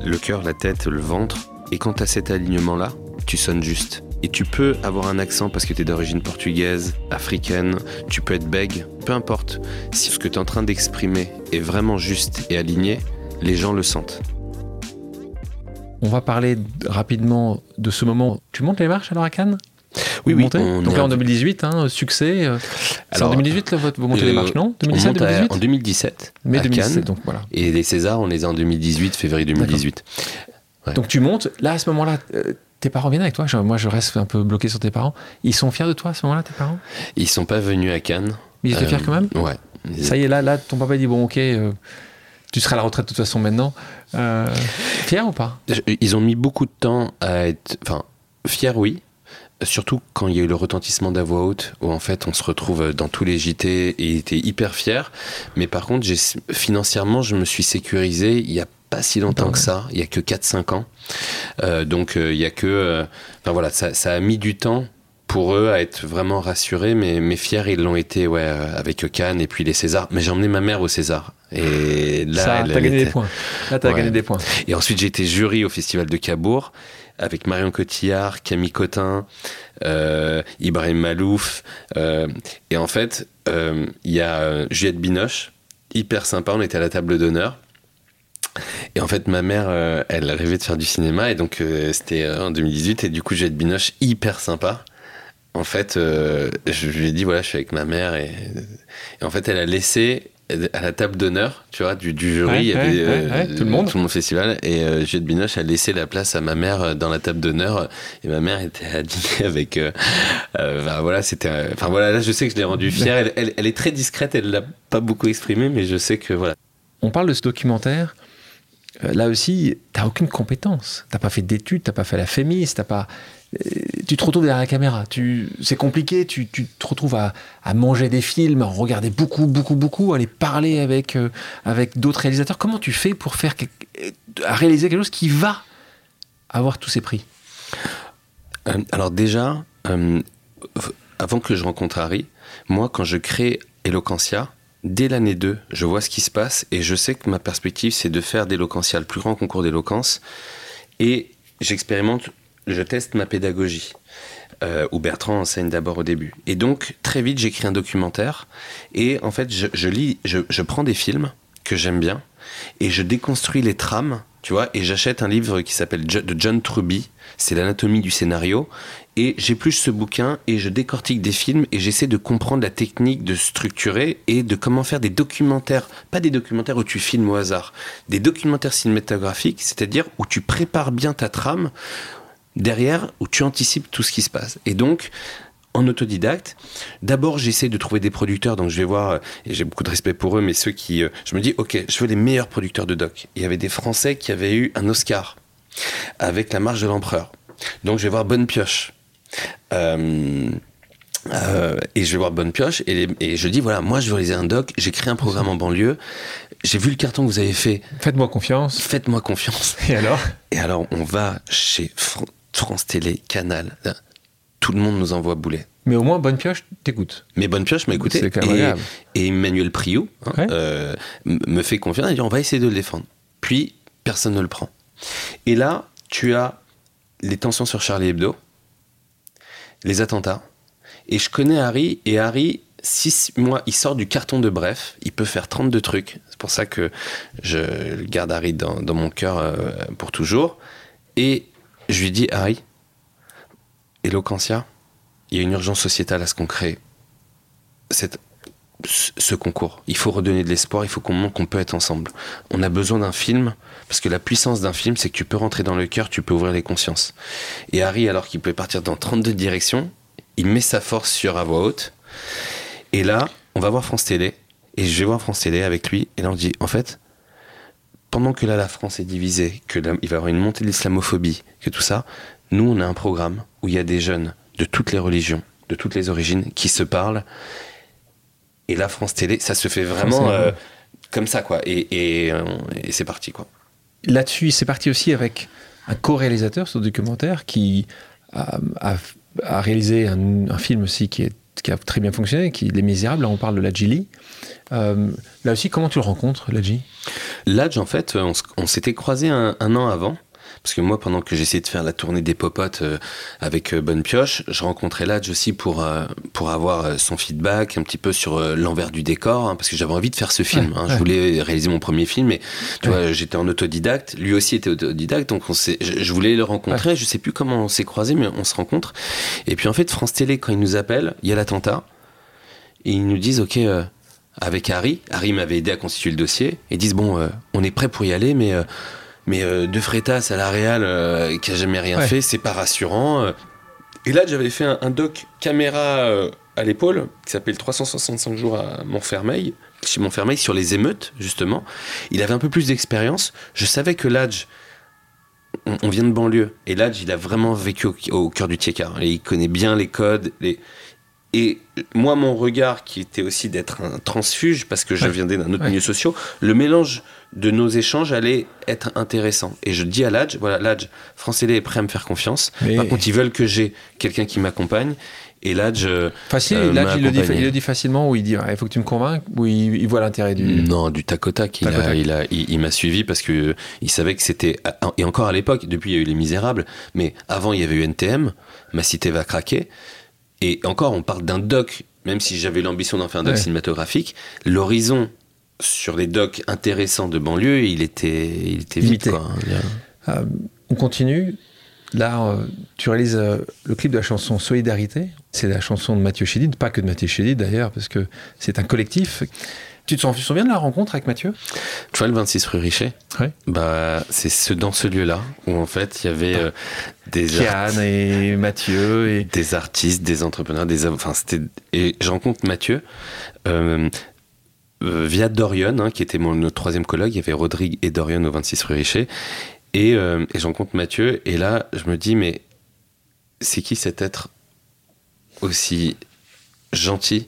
le cœur, la tête, le ventre. Et quand as cet alignement-là, tu sonnes juste. Et tu peux avoir un accent parce que tu es d'origine portugaise, africaine, tu peux être bègue, peu importe. Si ce que tu es en train d'exprimer est vraiment juste et aligné, les gens le sentent. On va parler rapidement de ce moment. Tu montes les marches alors à Cannes oui, oui. Donc là, en 2018, hein, succès. Euh, en 2018 là, vous montez euh, les marches, non 2017, 2018 En 2017. Mais 2017, Cannes, donc voilà. Et les Césars, on les a en 2018, février 2018. Ouais. Donc tu montes. Là, à ce moment-là, euh, tes parents viennent avec toi? Je, moi, je reste un peu bloqué sur tes parents. Ils sont fiers de toi à ce moment-là, tes parents? Ils sont pas venus à Cannes. Mais ils étaient euh, fiers quand même? Ouais. Ça y est, là, là, ton papa dit bon, ok. Tu seras à la retraite de toute façon maintenant. Euh, fier ou pas? Ils ont mis beaucoup de temps à être. Enfin, fiers, oui. Surtout quand il y a eu le retentissement de la voix haute, où en fait on se retrouve dans tous les JT et il était hyper fier. Mais par contre, financièrement, je me suis sécurisé il y a pas si longtemps que ça, il y a que 4-5 ans. Euh, donc euh, il y a que. Euh, enfin voilà, ça, ça, a mis du temps pour eux à être vraiment rassurés, mais, mais fiers ils l'ont été ouais, avec Cannes et puis les Césars. Mais j'ai emmené ma mère au César. Et là, ça, elle, t'as gagné était... des points. Là, t'as ouais. gagné des points. Et ensuite, j'ai été jury au Festival de Cabourg avec Marion Cotillard, Camille Cotin, euh, Ibrahim Malouf. Euh, et en fait, il euh, y a Juliette Binoche, hyper sympa, on était à la table d'honneur. Et en fait, ma mère, euh, elle rêvait de faire du cinéma, et donc euh, c'était en 2018, et du coup, Juliette Binoche, hyper sympa. En fait, euh, je lui ai dit, voilà, je suis avec ma mère, et, et en fait, elle a laissé à la table d'honneur, tu vois, du, du jury, Ouais, il y avait ouais, euh, ouais, tout le monde. tout mon festival, et euh, Juliette Binoche a laissé la place à ma mère euh, dans la table d'honneur, et ma mère était à dîner avec, euh, bah, voilà, c'était, enfin voilà, là je sais que je l'ai rendue fière. Elle, elle, elle est très discrète, elle l'a pas beaucoup exprimé, mais je sais que voilà. On parle de ce documentaire. Là aussi, t'as aucune compétence. T'as pas fait d'études, t'as pas fait la FEMIS, t'as pas. Euh, Tu te retrouves derrière la caméra. Tu, c'est compliqué. Tu, tu te retrouves à, manger des films, à regarder beaucoup, beaucoup, beaucoup, à aller parler avec euh, avec d'autres réalisateurs. Comment tu fais pour faire à réaliser quelque chose qui va avoir tous ces prix? Euh, alors déjà, euh, avant que je rencontre Harry, moi quand je crée Eloquentia, dès l'année 2, je vois ce qui se passe et je sais que ma perspective c'est de faire d'Eloquentia le plus grand concours d'éloquence et j'expérimente, je teste ma pédagogie. Euh, où Bertrand enseigne d'abord au début. Et donc, très vite, j'écris un documentaire. Et en fait, je, je lis, je, je prends des films que j'aime bien et je déconstruis les trames, tu vois, et j'achète un livre qui s'appelle de John Truby, c'est l'anatomie du scénario, et j'épluche ce bouquin et je décortique des films et j'essaie de comprendre la technique de structurer et de comment faire des documentaires, pas des documentaires où tu filmes au hasard, des documentaires cinématographiques, c'est-à-dire où tu prépares bien ta trame derrière, où tu anticipes tout ce qui se passe. Et donc, en autodidacte, d'abord j'essaie de trouver des producteurs, donc je vais voir, euh, et j'ai beaucoup de respect pour eux, mais ceux qui, euh, je me dis, ok, je veux les meilleurs producteurs de doc. Il y avait des Français qui avaient eu un Oscar avec La Marche de l'Empereur. Donc je vais voir Bonne Pioche. Euh, euh, et je vais voir Bonne Pioche et, et je dis voilà moi je veux réaliser un doc j'ai créé un programme en banlieue j'ai vu le carton que vous avez fait Faites-moi confiance. faites-moi confiance Et alors? Et alors, on va chez France Télé, Canal. Tout le monde nous envoie boulet. Mais au moins, bonne pioche, t'écoutes. Mais bonne pioche m'a écouté. C'est quand même et, et Emmanuel Priou hein, Ouais. euh, me fait confiance. Il dit on va essayer de le défendre. Puis, personne ne le prend. Et là, tu as les tensions sur Charlie Hebdo, les attentats. Et je connais Harry, et Harry, six mois, il sort du carton de bref, il peut faire 32 trucs. C'est pour ça que je garde Harry dans, dans mon cœur euh, pour toujours. Et je lui dis, Harry, Eloquentia, il y a une urgence sociétale à ce qu'on crée cette, ce concours. Il faut redonner de l'espoir, il faut qu'on montre qu'on peut être ensemble. On a besoin d'un film, parce que la puissance d'un film, c'est que tu peux rentrer dans le cœur, tu peux ouvrir les consciences. Et Harry, alors qu'il peut partir dans 32 directions, il met sa force sur à voix haute. Et là, on va voir France Télé, et je vais voir France Télé avec lui, et là on dit, en fait, pendant que là la France est divisée, que là, il va y avoir une montée de l'islamophobie, que tout ça, nous on a un programme où il y a des jeunes de toutes les religions, de toutes les origines, qui se parlent. Et là, France Télé, ça se fait vraiment euh, comme ça, quoi. Et, et, euh, et c'est parti, quoi. Là-dessus, c'est parti aussi avec un co-réalisateur sur le documentaire qui a, a- a réalisé un, un film aussi qui, est, qui a très bien fonctionné, qui est Les Misérables. Là, on parle de la Gilly. Euh, là aussi, comment tu le rencontres, la G L'Adj, en fait, on, s'était croisés un, un an avant. Parce que moi, pendant que j'essayais de faire la tournée des popotes euh, avec euh, Bonne Pioche, je rencontrais l'Adj aussi pour, euh, pour avoir son feedback un petit peu sur l'envers du décor, hein, parce que j'avais envie de faire ce film. Ouais, hein. ouais. Je voulais réaliser mon premier film, et tu Ouais. vois, j'étais en autodidacte. Lui aussi était autodidacte, donc on s'est- je, je voulais le rencontrer. Je sais plus comment on s'est croisés, mais on se rencontre. Et puis en fait, France Télé, quand ils nous appellent, il y a l'attentat, et ils nous disent, OK, euh, avec Harry, Harry m'avait aidé à constituer le dossier, et ils disent, bon, euh, on est prêt pour y aller, mais... euh, mais euh, De Freitas à la Real, euh, qui a jamais rien Ouais. fait, c'est pas rassurant. euh. Et là, j'avais fait un, un doc caméra à l'épaule, qui s'appelle 365 jours à Montfermeil, chez Montfermeil, sur les émeutes, justement. Il avait un peu plus d'expérience. Je savais que l'Adj, on, on vient de banlieue, et l'Adj, il a vraiment vécu au, au cœur du Tiekar. Et il connaît bien les codes, les... Et moi, mon regard, qui était aussi d'être un transfuge, parce que je Ouais. viendais d'un autre Ouais. milieu social, le mélange de nos échanges allait être intéressant. Et je dis à l'Adj, voilà, l'Adj, France Télé est prêt à me faire confiance. Mais- Par contre, ils veulent que j'ai quelqu'un qui m'accompagne. Et l'Adj, euh, Facile, Euh, m'a il le, dit, accompagné. il le dit facilement, où il dit, Ouais, il faut que tu me convainques, où il, il voit l'intérêt du... non, du tac au tac. Il Tac au a- tac. il il- il m'a suivi parce que euh, il savait que c'était. Et encore à l'époque, depuis, il y a eu Les Misérables, mais avant, il y avait eu NTM, Ma Cité va craquer. Et encore, on parle d'un doc, même si j'avais l'ambition d'en faire un doc Ouais. cinématographique, l'horizon sur les docs intéressants de banlieue, il était, il était vite, quoi. Euh, on continue. Là, euh, tu réalises euh, le clip de la chanson Solidarité. C'est la chanson de Mathieu Chédid, pas que de Mathieu Chédid d'ailleurs, parce que c'est un collectif. Tu te souviens de la rencontre avec Mathieu? Tu vois le 26 rue Richer Ouais. Bah, c'est ce, dans ce lieu-là où en fait il y avait euh, des Kian et Mathieu et des artistes, des entrepreneurs, des enfin c'était et je rencontre Mathieu euh, euh, via Dorian hein, qui était mon notre troisième collègue. Il y avait Rodrigue et Dorian au 26 rue Richer et, euh, et je rencontre Mathieu. Et là je me dis mais c'est qui cet être aussi gentil,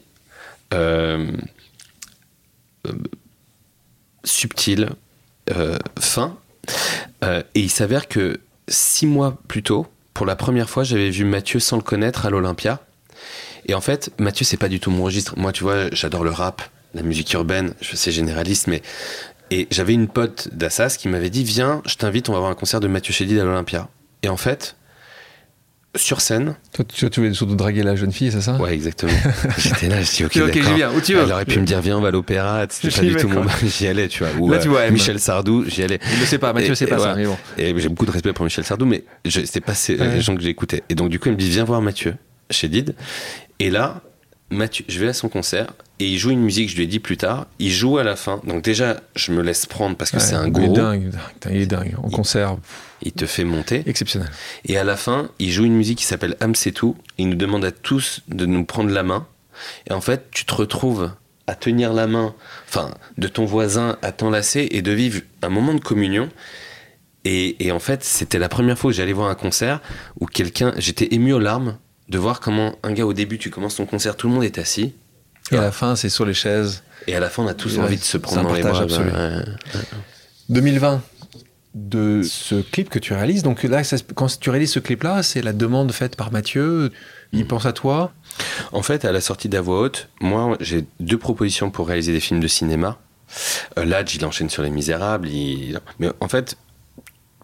subtil, euh, fin. Euh, et il s'avère que six mois plus tôt, pour la première fois, j'avais vu Mathieu sans le connaître à l'Olympia. Et en fait, Mathieu, c'est pas du tout mon registre. Moi, tu vois, j'adore le rap, la musique urbaine, je sais généraliste, mais Et j'avais une pote d'Assas qui m'avait dit Viens, je t'invite, on va voir un concert de Mathieu Chédid à l'Olympia. Et en fait, sur scène. Toi, tu, tu voulais surtout draguer la jeune fille, c'est ça? Ouais, exactement. J'étais là, je dis ok, Ok, d'accord. j'y viens. Où tu vas Elle aurait pu me dire viens, on va à l'opéra. C'était pas J'y du tout mon. J'y allais, tu vois. Ou Là, euh, tu vois, M. Michel Sardou, j'y allais. Il le sait pas, Mathieu Et- sait pas et ça, mais bon. Et j'ai beaucoup de respect pour Michel Sardou, mais je- c'était pas ces Ouais. les gens que j'écoutais. Et donc, du coup, il me dit Viens voir Mathieu chez Did. Et là, Mathieu, je vais à son concert et il joue une musique, je lui ai dit plus tard. Il joue à la fin. Donc, déjà, je me laisse prendre parce que Ouais, c'est un Il est dingue, il est dingue. En Il- concert, Il te fait monter. exceptionnel. Et à la fin, il joue une musique qui s'appelle Am c'est tout. Il nous demande à tous de nous prendre la main. Et en fait, tu te retrouves à tenir la main, enfin, de ton voisin, à t'enlacer et de vivre un moment de communion. Et, et en fait, c'était la première fois que j'allais voir un concert où quelqu'un, j'étais ému aux larmes de voir comment un gars au début, tu commences ton concert, tout le monde est assis. Et à la fin, c'est sur les chaises. Et à la fin, on a tous envie de se prendre un dans les bras. absolu. Ouais. 2020 de ce clip que tu réalises. Donc là, ça quand tu réalises ce clip-là, c'est la demande faite par Mathieu. Il Mm. pense à toi. En fait, à la sortie d'À voix haute, moi, j'ai deux propositions pour réaliser des films de cinéma. Euh, là, il enchaîne sur Les Misérables. il- Mais en fait,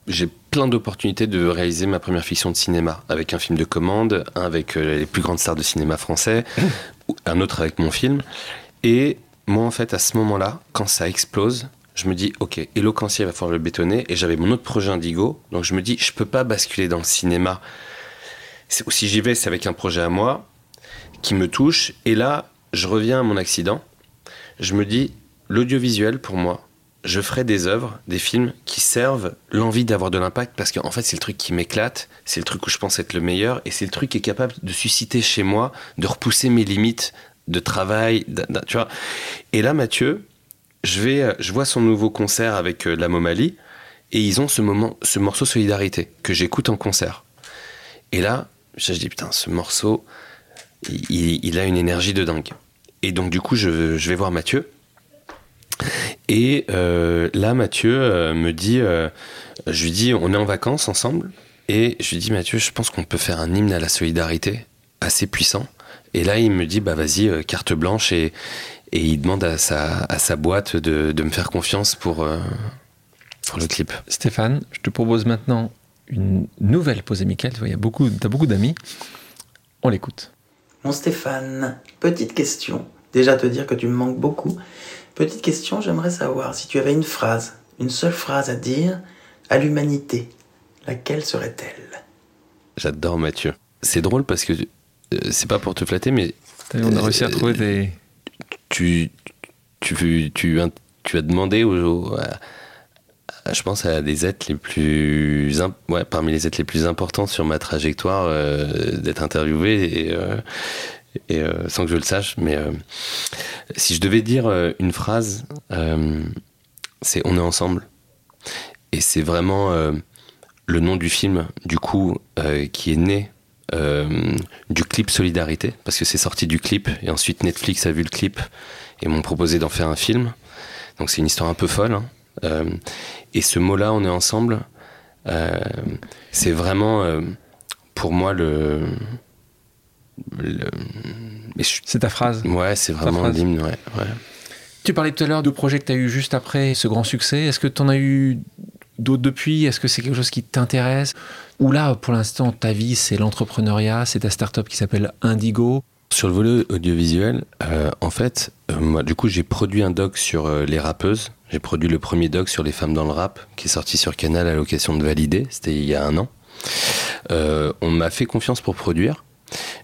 j'ai plein d'opportunités de réaliser ma première fiction de cinéma. Avec un film de commande, un avec euh, les plus grandes stars de cinéma français, un autre avec mon film. Et moi, en fait, à ce moment-là, quand ça explose, je me dis, ok, Eloquentier, il va falloir le bétonner. Et j'avais mon autre projet Indigo. Donc je me dis, je peux pas basculer dans le cinéma. Si j'y vais, c'est avec un projet à moi qui me touche. Et là, je reviens à mon accident. Je me dis, l'audiovisuel, pour moi, je ferai des œuvres, des films qui servent l'envie d'avoir de l'impact parce qu'en fait, c'est le truc qui m'éclate, c'est le truc où je pense être le meilleur et c'est le truc qui est capable de susciter chez moi, de repousser mes limites de travail, tu vois. Et là, Mathieu, je vais, euh, je vois son nouveau concert avec euh, la Momali et ils ont ce moment, ce morceau Solidarité que j'écoute en concert. Et là, je dis putain, ce morceau, il, a une énergie de dingue. Et donc du coup, je vais voir Mathieu. Et euh, là, Mathieu euh, me dit, euh, je lui dis, on est en vacances ensemble. Et je lui dis, Mathieu, je pense qu'on peut faire un hymne à la solidarité assez puissant. Et là, il me dit, bah vas-y, euh, carte blanche. Et, et il demande à sa, à sa boîte de, de me faire confiance pour, euh, pour le clip. Stéphane, je te propose maintenant une nouvelle pause amicale. Tu vois, il y a beaucoup, t'as beaucoup d'amis. On l'écoute. Mon Stéphane, petite question. Déjà te dire que tu me manques beaucoup. Petite question, j'aimerais savoir si tu avais une phrase, une seule phrase à dire à l'humanité, laquelle serait-elle? J'adore Mathieu. C'est drôle parce que euh, c'est pas pour te flatter, mais On a réussi à Euh, trouver tes. tu, tu, tu, tu as demandé aux, aux- à- à- je pense à des êtres les plus imp- ouais, parmi les êtres les plus importants sur ma trajectoire euh, d'être interviewé et, euh, et euh, sans que je le sache mais euh, si je devais dire euh, une phrase c'est on est ensemble et c'est vraiment le nom du film du coup qui est né du clip Solidarité, parce que c'est sorti du clip, et ensuite Netflix a vu le clip et m'ont proposé d'en faire un film. Donc c'est une histoire un peu folle. hein. Et ce mot-là, on est ensemble, c'est vraiment pour moi le. Le- mais je- C'est ta phrase. ouais, c'est vraiment l'hymne, ouais, ouais. Tu parlais tout à l'heure de projets que tu as eu juste après ce grand succès. Est-ce que tu en as eu d'autres depuis? Est-ce que c'est quelque chose qui t'intéresse? Ou là, pour l'instant, ta vie, c'est l'entrepreneuriat, c'est ta start-up qui s'appelle Indigo. Sur le volet audiovisuel, euh, en fait, euh, moi, du coup, j'ai produit un doc sur euh, les rappeuses. J'ai produit le premier doc sur les femmes dans le rap, qui est sorti sur Canal à l'occasion de Valider. C'était il y a un an. Euh, on m'a fait confiance pour produire.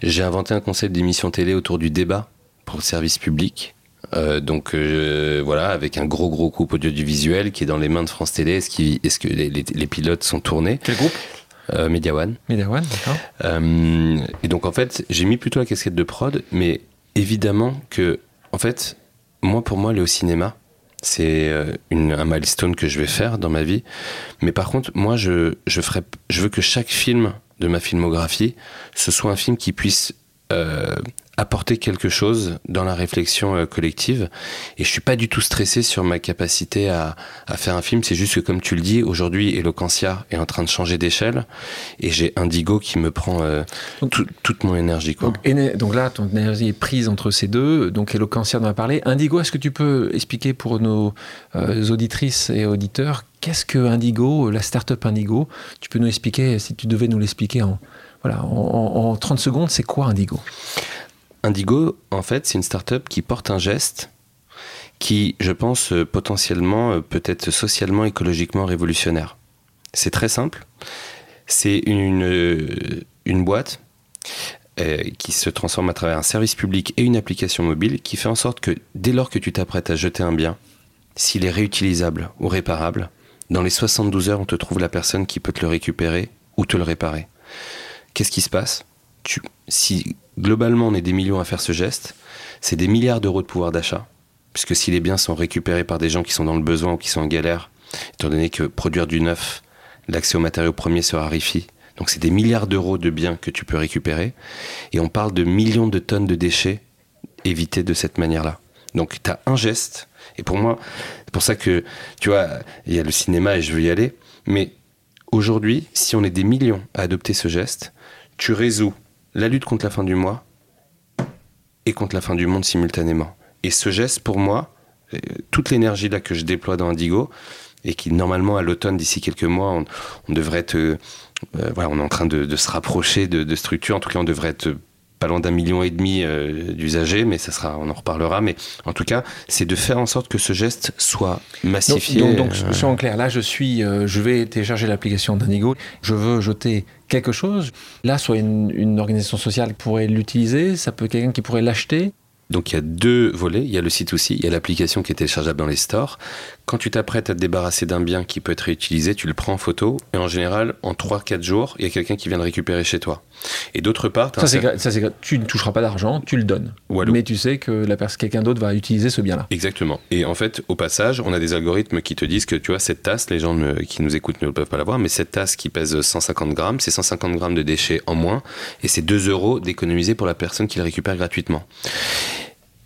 J'ai inventé un concept d'émission télé autour du débat pour le service public. Euh, donc euh, voilà, avec un gros gros coupe audiovisuel qui est dans les mains de France Télé. Est-ce, que les, les- les pilotes sont tournés Quel groupe? Euh, Media One. Media One, d'accord. Euh, et donc en fait, j'ai mis plutôt la casquette de prod, mais évidemment que, en fait, moi pour moi, aller au cinéma, c'est un milestone que je vais faire dans ma vie. Mais par contre, moi, je, je, ferai, je veux que chaque film de ma filmographie, ce soit un film qui puisse euh, apporter quelque chose dans la réflexion euh, collective. Et je suis pas du tout stressé sur ma capacité à, à faire un film. C'est juste que, comme tu le dis, aujourd'hui, Eloquentia est en train de changer d'échelle et j'ai Indigo qui me prend euh, Donc- tout- toute mon énergie. Quoi. Donc, là, ton énergie est prise entre ces deux. Donc, Eloquentia en a parlé. Indigo, est-ce que tu peux expliquer pour nos euh, auditrices et auditeurs qu'est-ce que Indigo, la start-up Indigo? Tu peux nous expliquer, si tu devais nous l'expliquer en, voilà, en, en- en 30 secondes, c'est quoi Indigo? Indigo, en fait, c'est une start-up qui porte un geste qui, je pense, euh, potentiellement euh, peut être socialement, écologiquement révolutionnaire. C'est très simple. C'est une, euh, boîte qui se transforme à travers un service public et une application mobile qui fait en sorte que dès lors que tu t'apprêtes à jeter un bien, s'il est réutilisable ou réparable, dans les 72 heures, on te trouve la personne qui peut te le récupérer ou te le réparer. Qu'est-ce qui se passe? Si globalement on est des millions à faire ce geste, c'est des milliards d'euros de pouvoir d'achat, puisque si les biens sont récupérés par des gens qui sont dans le besoin ou qui sont en galère, étant donné que produire du neuf, l'accès aux matériaux premiers se raréfie, donc c'est des milliards d'euros de biens que tu peux récupérer, et on parle de millions de tonnes de déchets évités de cette manière-là. Donc tu as un geste, et pour moi, c'est pour ça que, tu vois, il y a le cinéma et je veux y aller, mais aujourd'hui, si on est des millions à adopter ce geste, tu résous la lutte contre la fin du mois et contre la fin du monde simultanément. Et ce geste, pour moi, euh, toute l'énergie là que je déploie dans Indigo, et qui normalement à l'automne, d'ici quelques mois, on, devrait être, euh, euh, voilà, on est en train de, de se rapprocher de, de structures. En tout cas, on devrait être pas loin d'un million et demi euh, d'usagers, mais ça sera, on en reparlera. Mais en tout cas, c'est de faire en sorte que ce geste soit Donc, massifié. donc, donc, euh, soyons clairs, là, je suis, euh, je vais télécharger l'application d'Indigo. Je veux jeter quelque chose. Là, soit une, une organisation sociale pourrait l'utiliser, ça peut être quelqu'un qui pourrait l'acheter. Donc il y a deux volets, il y a le site aussi, il y a l'application qui est téléchargeable dans les stores. Quand tu t'apprêtes à te débarrasser d'un bien qui peut être réutilisé, tu le prends en photo et en général, en 3-4 jours, il y a quelqu'un qui vient le récupérer chez toi. Et d'autre part, Ça, c'est, cer- tu ne toucheras pas d'argent, tu le donnes. Mais tu sais que la personne, quelqu'un d'autre va utiliser ce bien-là. Exactement. Et en fait, au passage, on a des algorithmes qui te disent que tu vois, cette tasse, les gens ne- qui nous écoutent ne peuvent pas la voir, mais cette tasse qui pèse 150 grammes, c'est 150 grammes de déchets en moins et c'est 2 euros d'économiser pour la personne qui le récupère gratuitement.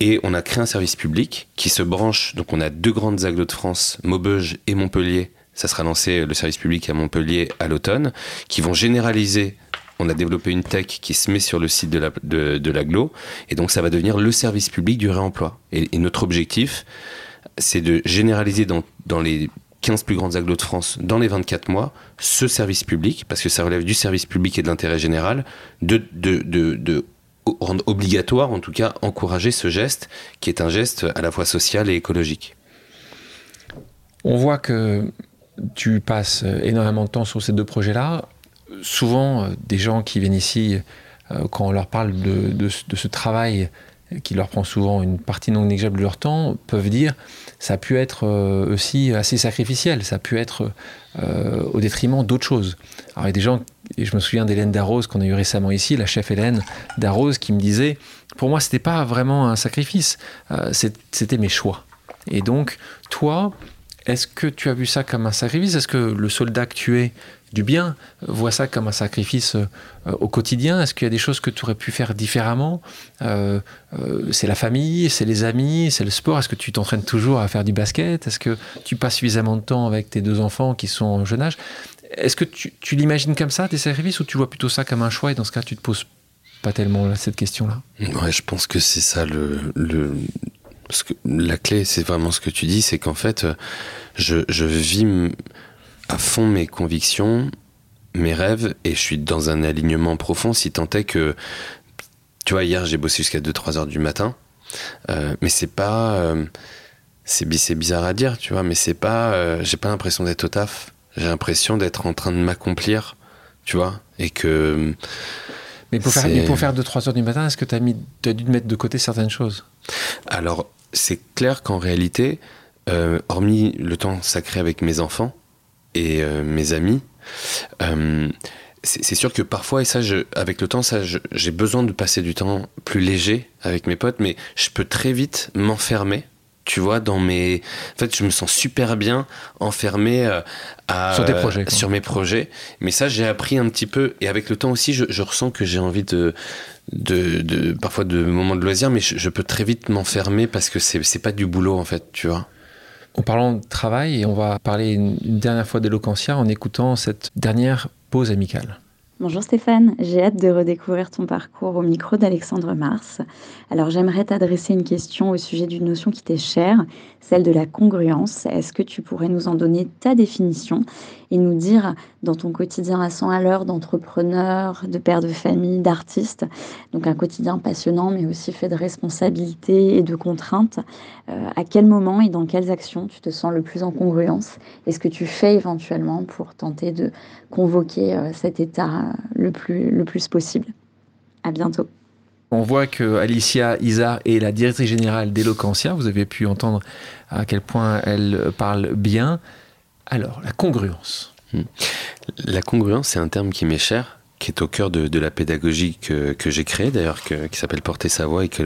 Et on a créé un service public qui se branche. Donc, on a deux grandes agglos de France, Maubeuge et Montpellier. Ça sera lancé le service public à Montpellier à l'automne, qui vont généraliser. On a développé une tech qui se met sur le site de la- de l'agglo, et donc ça va devenir le service public du réemploi. Et, notre objectif, c'est de généraliser dans, les 15 plus grandes agglos de France dans les 24 mois ce service public, parce que ça relève du service public et de l'intérêt général, de rendre obligatoire, en tout cas encourager ce geste, qui est un geste à la fois social et écologique. On voit que tu passes énormément de temps sur ces deux projets-là. Souvent, euh, des gens qui viennent ici, euh, quand on leur parle de, ce- travail qui leur prend souvent une partie non négligeable de leur temps, peuvent dire ça a pu être euh, aussi assez sacrificiel, ça a pu être au détriment d'autres choses. Alors il y a des gens, et je me souviens d'Hélène Darroze qu'on a eu récemment ici, la chef Hélène Darroze, qui me disait pour moi c'était pas vraiment un sacrifice, euh, c'était mes choix. Et donc toi, est-ce que tu as vu ça comme un sacrifice? Est-ce que le soldat que tu es du bien voit ça comme un sacrifice euh, au quotidien? Est-ce qu'il y a des choses que tu aurais pu faire différemment? Euh, C'est la famille, c'est les amis, c'est le sport? Est-ce que tu t'entraînes toujours à faire du basket? Est-ce que tu passes suffisamment de temps avec tes deux enfants qui sont en jeune âge? Est-ce que tu, l'imagines comme ça, tes sacrifices, ou tu vois plutôt ça comme un choix et dans ce cas, tu te poses pas tellement cette question-là? Ouais, je pense que c'est ça le, la clé, c'est vraiment ce que tu dis, c'est qu'en fait, je, vis à fond mes convictions, mes rêves, et je suis dans un alignement profond, si tant est que, tu vois, hier j'ai bossé jusqu'à 2-3 heures du matin, euh, mais c'est pas, euh, c'est bizarre à dire, tu vois, mais c'est pas, euh, j'ai pas l'impression d'être au taf, j'ai l'impression d'être en train de m'accomplir, tu vois, et que Mais pour faire, mais pour faire 2-3 heures du matin, est-ce que tu as, mis, as dû mettre de côté certaines choses? Alors, c'est clair qu'en réalité, euh, hormis le temps sacré avec mes enfants et euh, mes amis, euh, c'est sûr que parfois, et ça, je, avec le temps, ça, j'ai besoin de passer du temps plus léger avec mes potes, mais je peux très vite m'enfermer tu vois, dans mes. En fait, je me sens super bien enfermé euh, à, Sur tes projets, sur mes projets. Mais ça, j'ai appris un petit peu. Et avec le temps aussi, je, je ressens que j'ai envie de, de, de. Parfois de moments de loisirs, mais je, je peux très vite m'enfermer parce que c'est pas du boulot, en fait, tu vois. En parlant de travail, et on va parler une, une dernière fois d'Eloquentia en écoutant cette dernière pause amicale. Bonjour Stéphane, j'ai hâte de redécouvrir ton parcours au micro d'Alexandre Mars. Alors j'aimerais t'adresser une question au sujet d'une notion qui t'est chère, celle de la congruence. Est-ce que tu pourrais nous en donner ta définition et nous dire dans ton quotidien à 100 à l'heure d'entrepreneur, de père de famille, d'artiste, donc un quotidien passionnant mais aussi fait de responsabilités et de contraintes, euh, à quel moment et dans quelles actions tu te sens le plus en congruence et ce que tu fais éventuellement pour tenter de convoquer euh, cet état euh, le plus, le plus possible. À bientôt. On voit que Alicia Isard est la directrice générale d'Eloquentia. Vous avez pu entendre à quel point elle parle bien. Alors, la congruence. La congruence, c'est un terme qui m'est cher, qui est au cœur de, la pédagogie que, que j'ai créée d'ailleurs, qui s'appelle Porter sa voix et que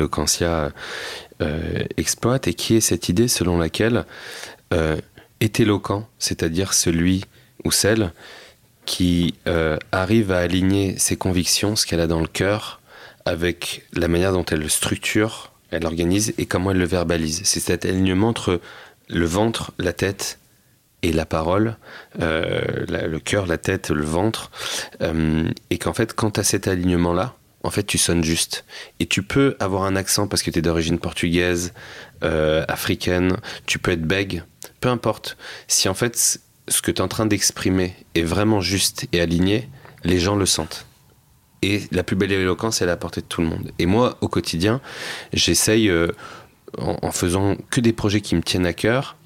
euh, exploite, et qui est cette idée selon laquelle euh, est éloquent, c'est-à-dire celui ou celle qui euh, arrive à aligner ses convictions, ce qu'elle a dans le cœur, avec la manière dont elle le structure, elle l'organise et comment elle le verbalise. C'est cet alignement entre le ventre, la tête et la parole, euh, le cœur, la tête, le ventre, euh, et qu'en fait, quand tu as cet alignement-là, en fait, tu sonnes juste. Et tu peux avoir un accent parce que tu es d'origine portugaise, euh, africaine, tu peux être bègue, peu importe. Si en fait, ce que tu es en train d'exprimer est vraiment juste et aligné, les gens le sentent. Et la plus belle éloquence, elle est à la portée de tout le monde. Et moi, au quotidien, j'essaye, en, faisant que des projets qui me tiennent à cœur,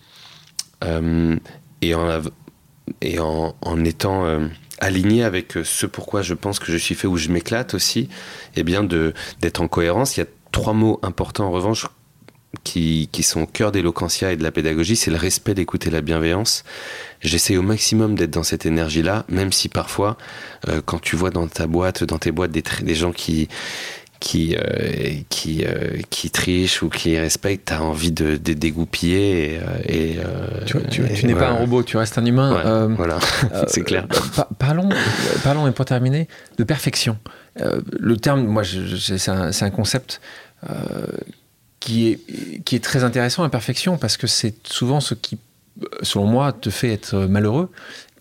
et en, et en, en étant euh, aligné avec euh, ce pourquoi je pense que je suis fait, où je m'éclate aussi, et bien de d'être en cohérence. Il y a trois mots importants en revanche qui, qui sont au cœur d'éloquentia et de la pédagogie, c'est le respect, l'écoute et la bienveillance. J'essaie au maximum d'être dans cette énergie-là, même si parfois, euh, quand tu vois dans ta boîte, dans tes boîtes, des, des gens qui qui euh, qui euh, qui trichent ou qui respectent, t'as envie de, de dégoupiller et, euh, et, Tu, tu- tu n'es pas un robot, tu restes un humain. Ouais, voilà, c'est clair. pa- parlons, parlons, et pour terminer, de perfection. Le terme, moi, c'est un, un concept qui, est, qui est très intéressant, la perfection, parce que c'est souvent ce qui, selon moi, te fait être malheureux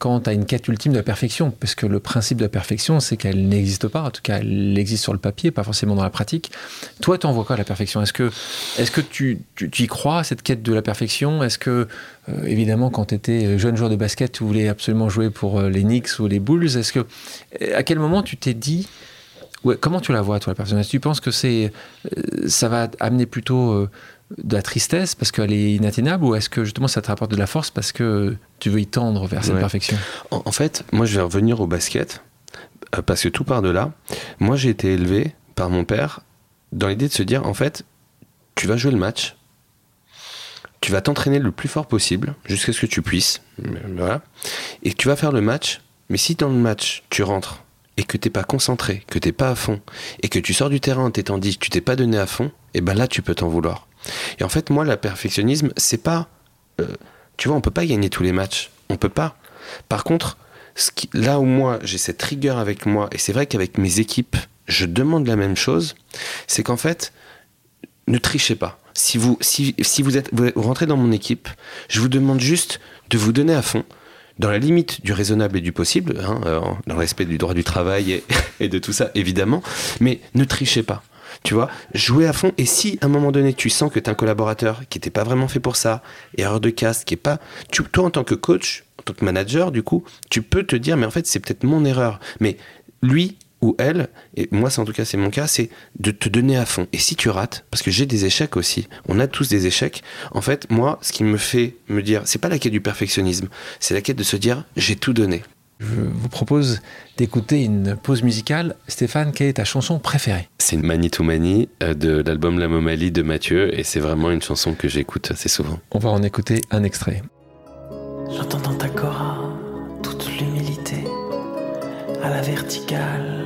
quand tu as une quête ultime de la perfection. Parce que le principe de la perfection, c'est qu'elle n'existe pas. En tout cas, elle existe sur le papier, pas forcément dans la pratique. Toi, tu en vois quoi la perfection? Est-ce que, est que tu, tu, y crois cette quête de la perfection? Est-ce que euh, évidemment, quand tu étais jeune joueur de basket, tu voulais absolument jouer pour euh, les Knicks ou les Bulls? Est-ce que, à quel moment tu t'es dit, comment tu la vois, toi, la personne? Est-ce que tu penses que c'est, euh, ça va amener plutôt de la tristesse parce qu'elle est inatteignable ou est-ce que justement ça te rapporte de la force parce que tu veux y tendre vers cette Ouais. perfection? En, en fait, moi, je vais revenir au basket euh, parce que tout part de là. Moi, j'ai été élevé par mon père dans l'idée de se dire, en fait, tu vas jouer le match, tu vas t'entraîner le plus fort possible jusqu'à ce que tu puisses, voilà, et tu vas faire le match. Mais si dans le match tu rentres et que t'es pas concentré, que t'es pas à fond, et que tu sors du terrain en t'étant dit, tu t'es pas donné à fond, et ben là tu peux t'en vouloir. Et en fait, moi, le perfectionnisme, c'est pas, euh, tu vois, on peut pas gagner tous les matchs, on peut pas. Par contre, qui- là où moi j'ai cette rigueur avec moi, et c'est vrai qu'avec mes équipes, je demande la même chose, c'est qu'en fait, ne trichez pas. Si vous, si, vous, êtes, rentrez dans mon équipe, je vous demande juste de vous donner à fond, dans la limite du raisonnable et du possible, hein, euh, dans le respect du droit du travail et de tout ça, évidemment, mais ne trichez pas. Tu vois, jouez à fond. Et si à un moment donné tu sens que tu un collaborateur qui n'était pas vraiment fait pour ça, erreur de caste, qui est pas. Tu, toi, en tant que coach, en tant que manager, du coup, tu peux te dire, mais en fait, c'est peut-être mon erreur. Mais lui ou elle, et moi, c'est en tout cas, c'est mon cas, c'est de te donner à fond. Et si tu rates, parce que j'ai des échecs aussi, on a tous des échecs, en fait, moi, ce qui me fait me dire, c'est pas la quête du perfectionnisme, c'est la quête de se dire, j'ai tout donné. Je vous propose d'écouter une pause musicale. Stéphane, quelle est ta chanson préférée? C'est une Mani to Mani de l'album La Momalie de Mathieu, et c'est vraiment une chanson que j'écoute assez souvent. On va en écouter un extrait. J'entends dans ta cora toute l'humilité, à la verticale,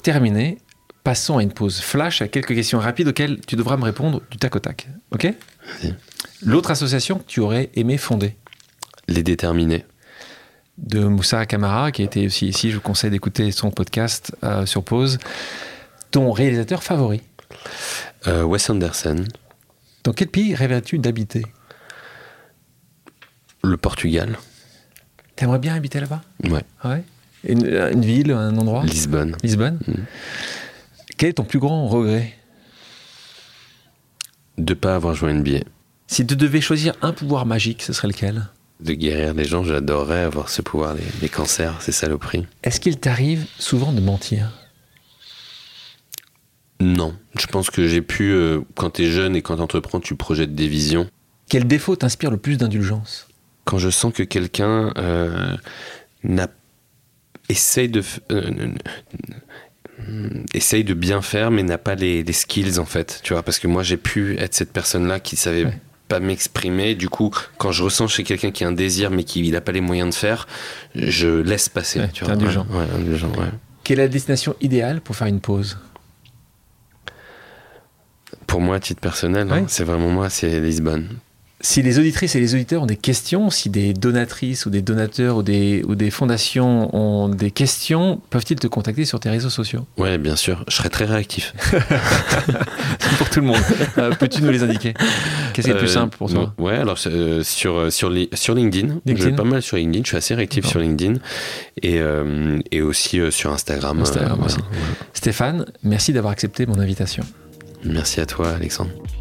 pour terminer, passons à une pause flash, à quelques questions rapides auxquelles tu devras me répondre du tac au tac. Ok? L'autre association que tu aurais aimé fonder? Les déterminés. de Moussa Camara, qui était aussi ici, je vous conseille d'écouter son podcast euh, sur pause. Ton réalisateur favori? Euh, Wes Anderson. Dans quel pays rêverais-tu d'habiter? Le Portugal. T'aimerais bien habiter là-bas? Ouais. Ouais? Une, une ville, un endroit Lisbonne. Lisbonne Mhm. Quel est ton plus grand regret? De pas avoir joué NBA. Si tu devais choisir un pouvoir magique, ce serait lequel? De guérir les gens, j'adorerais avoir ce pouvoir, les, les cancers, ces saloperies. Est-ce qu'il t'arrive souvent de mentir? Non. Je pense que j'ai pu, euh, quand t'es jeune et quand t'entreprends, tu projettes des visions. Quel défaut t'inspire le plus d'indulgence? Quand je sens que quelqu'un euh, n'a essaye de euh, essaye de bien faire mais n'a pas les, les skills en fait tu vois parce que moi j'ai pu être cette personne là qui savait Ouais. pas m'exprimer du coup quand je ressens chez quelqu'un qui a un désir mais qui n'a pas les moyens de faire je laisse passer Ouais, tu vois indulgent. ouais, ouais, indulgent, ouais. Quelle est la destination idéale pour faire une pause? Pour moi à titre personnel hein, c'est vraiment moi c'est Lisbonne Si les auditrices et les auditeurs ont des questions, si des donatrices ou des donateurs ou des, ou des fondations ont des questions, peuvent-ils te contacter sur tes réseaux sociaux? Ouais bien sûr. Je serais très réactif. Pour tout le monde. Euh, Peux-tu nous les indiquer? Qu'est-ce qui est le plus Euh, simple pour toi? Ouais, alors euh, sur, sur, li- sur LinkedIn, je LinkedIn. vais pas mal sur LinkedIn, je suis assez réactif sur LinkedIn. Et, et aussi sur Instagram. Instagram voilà. Stéphane, merci d'avoir accepté mon invitation. Merci à toi, Alexandre.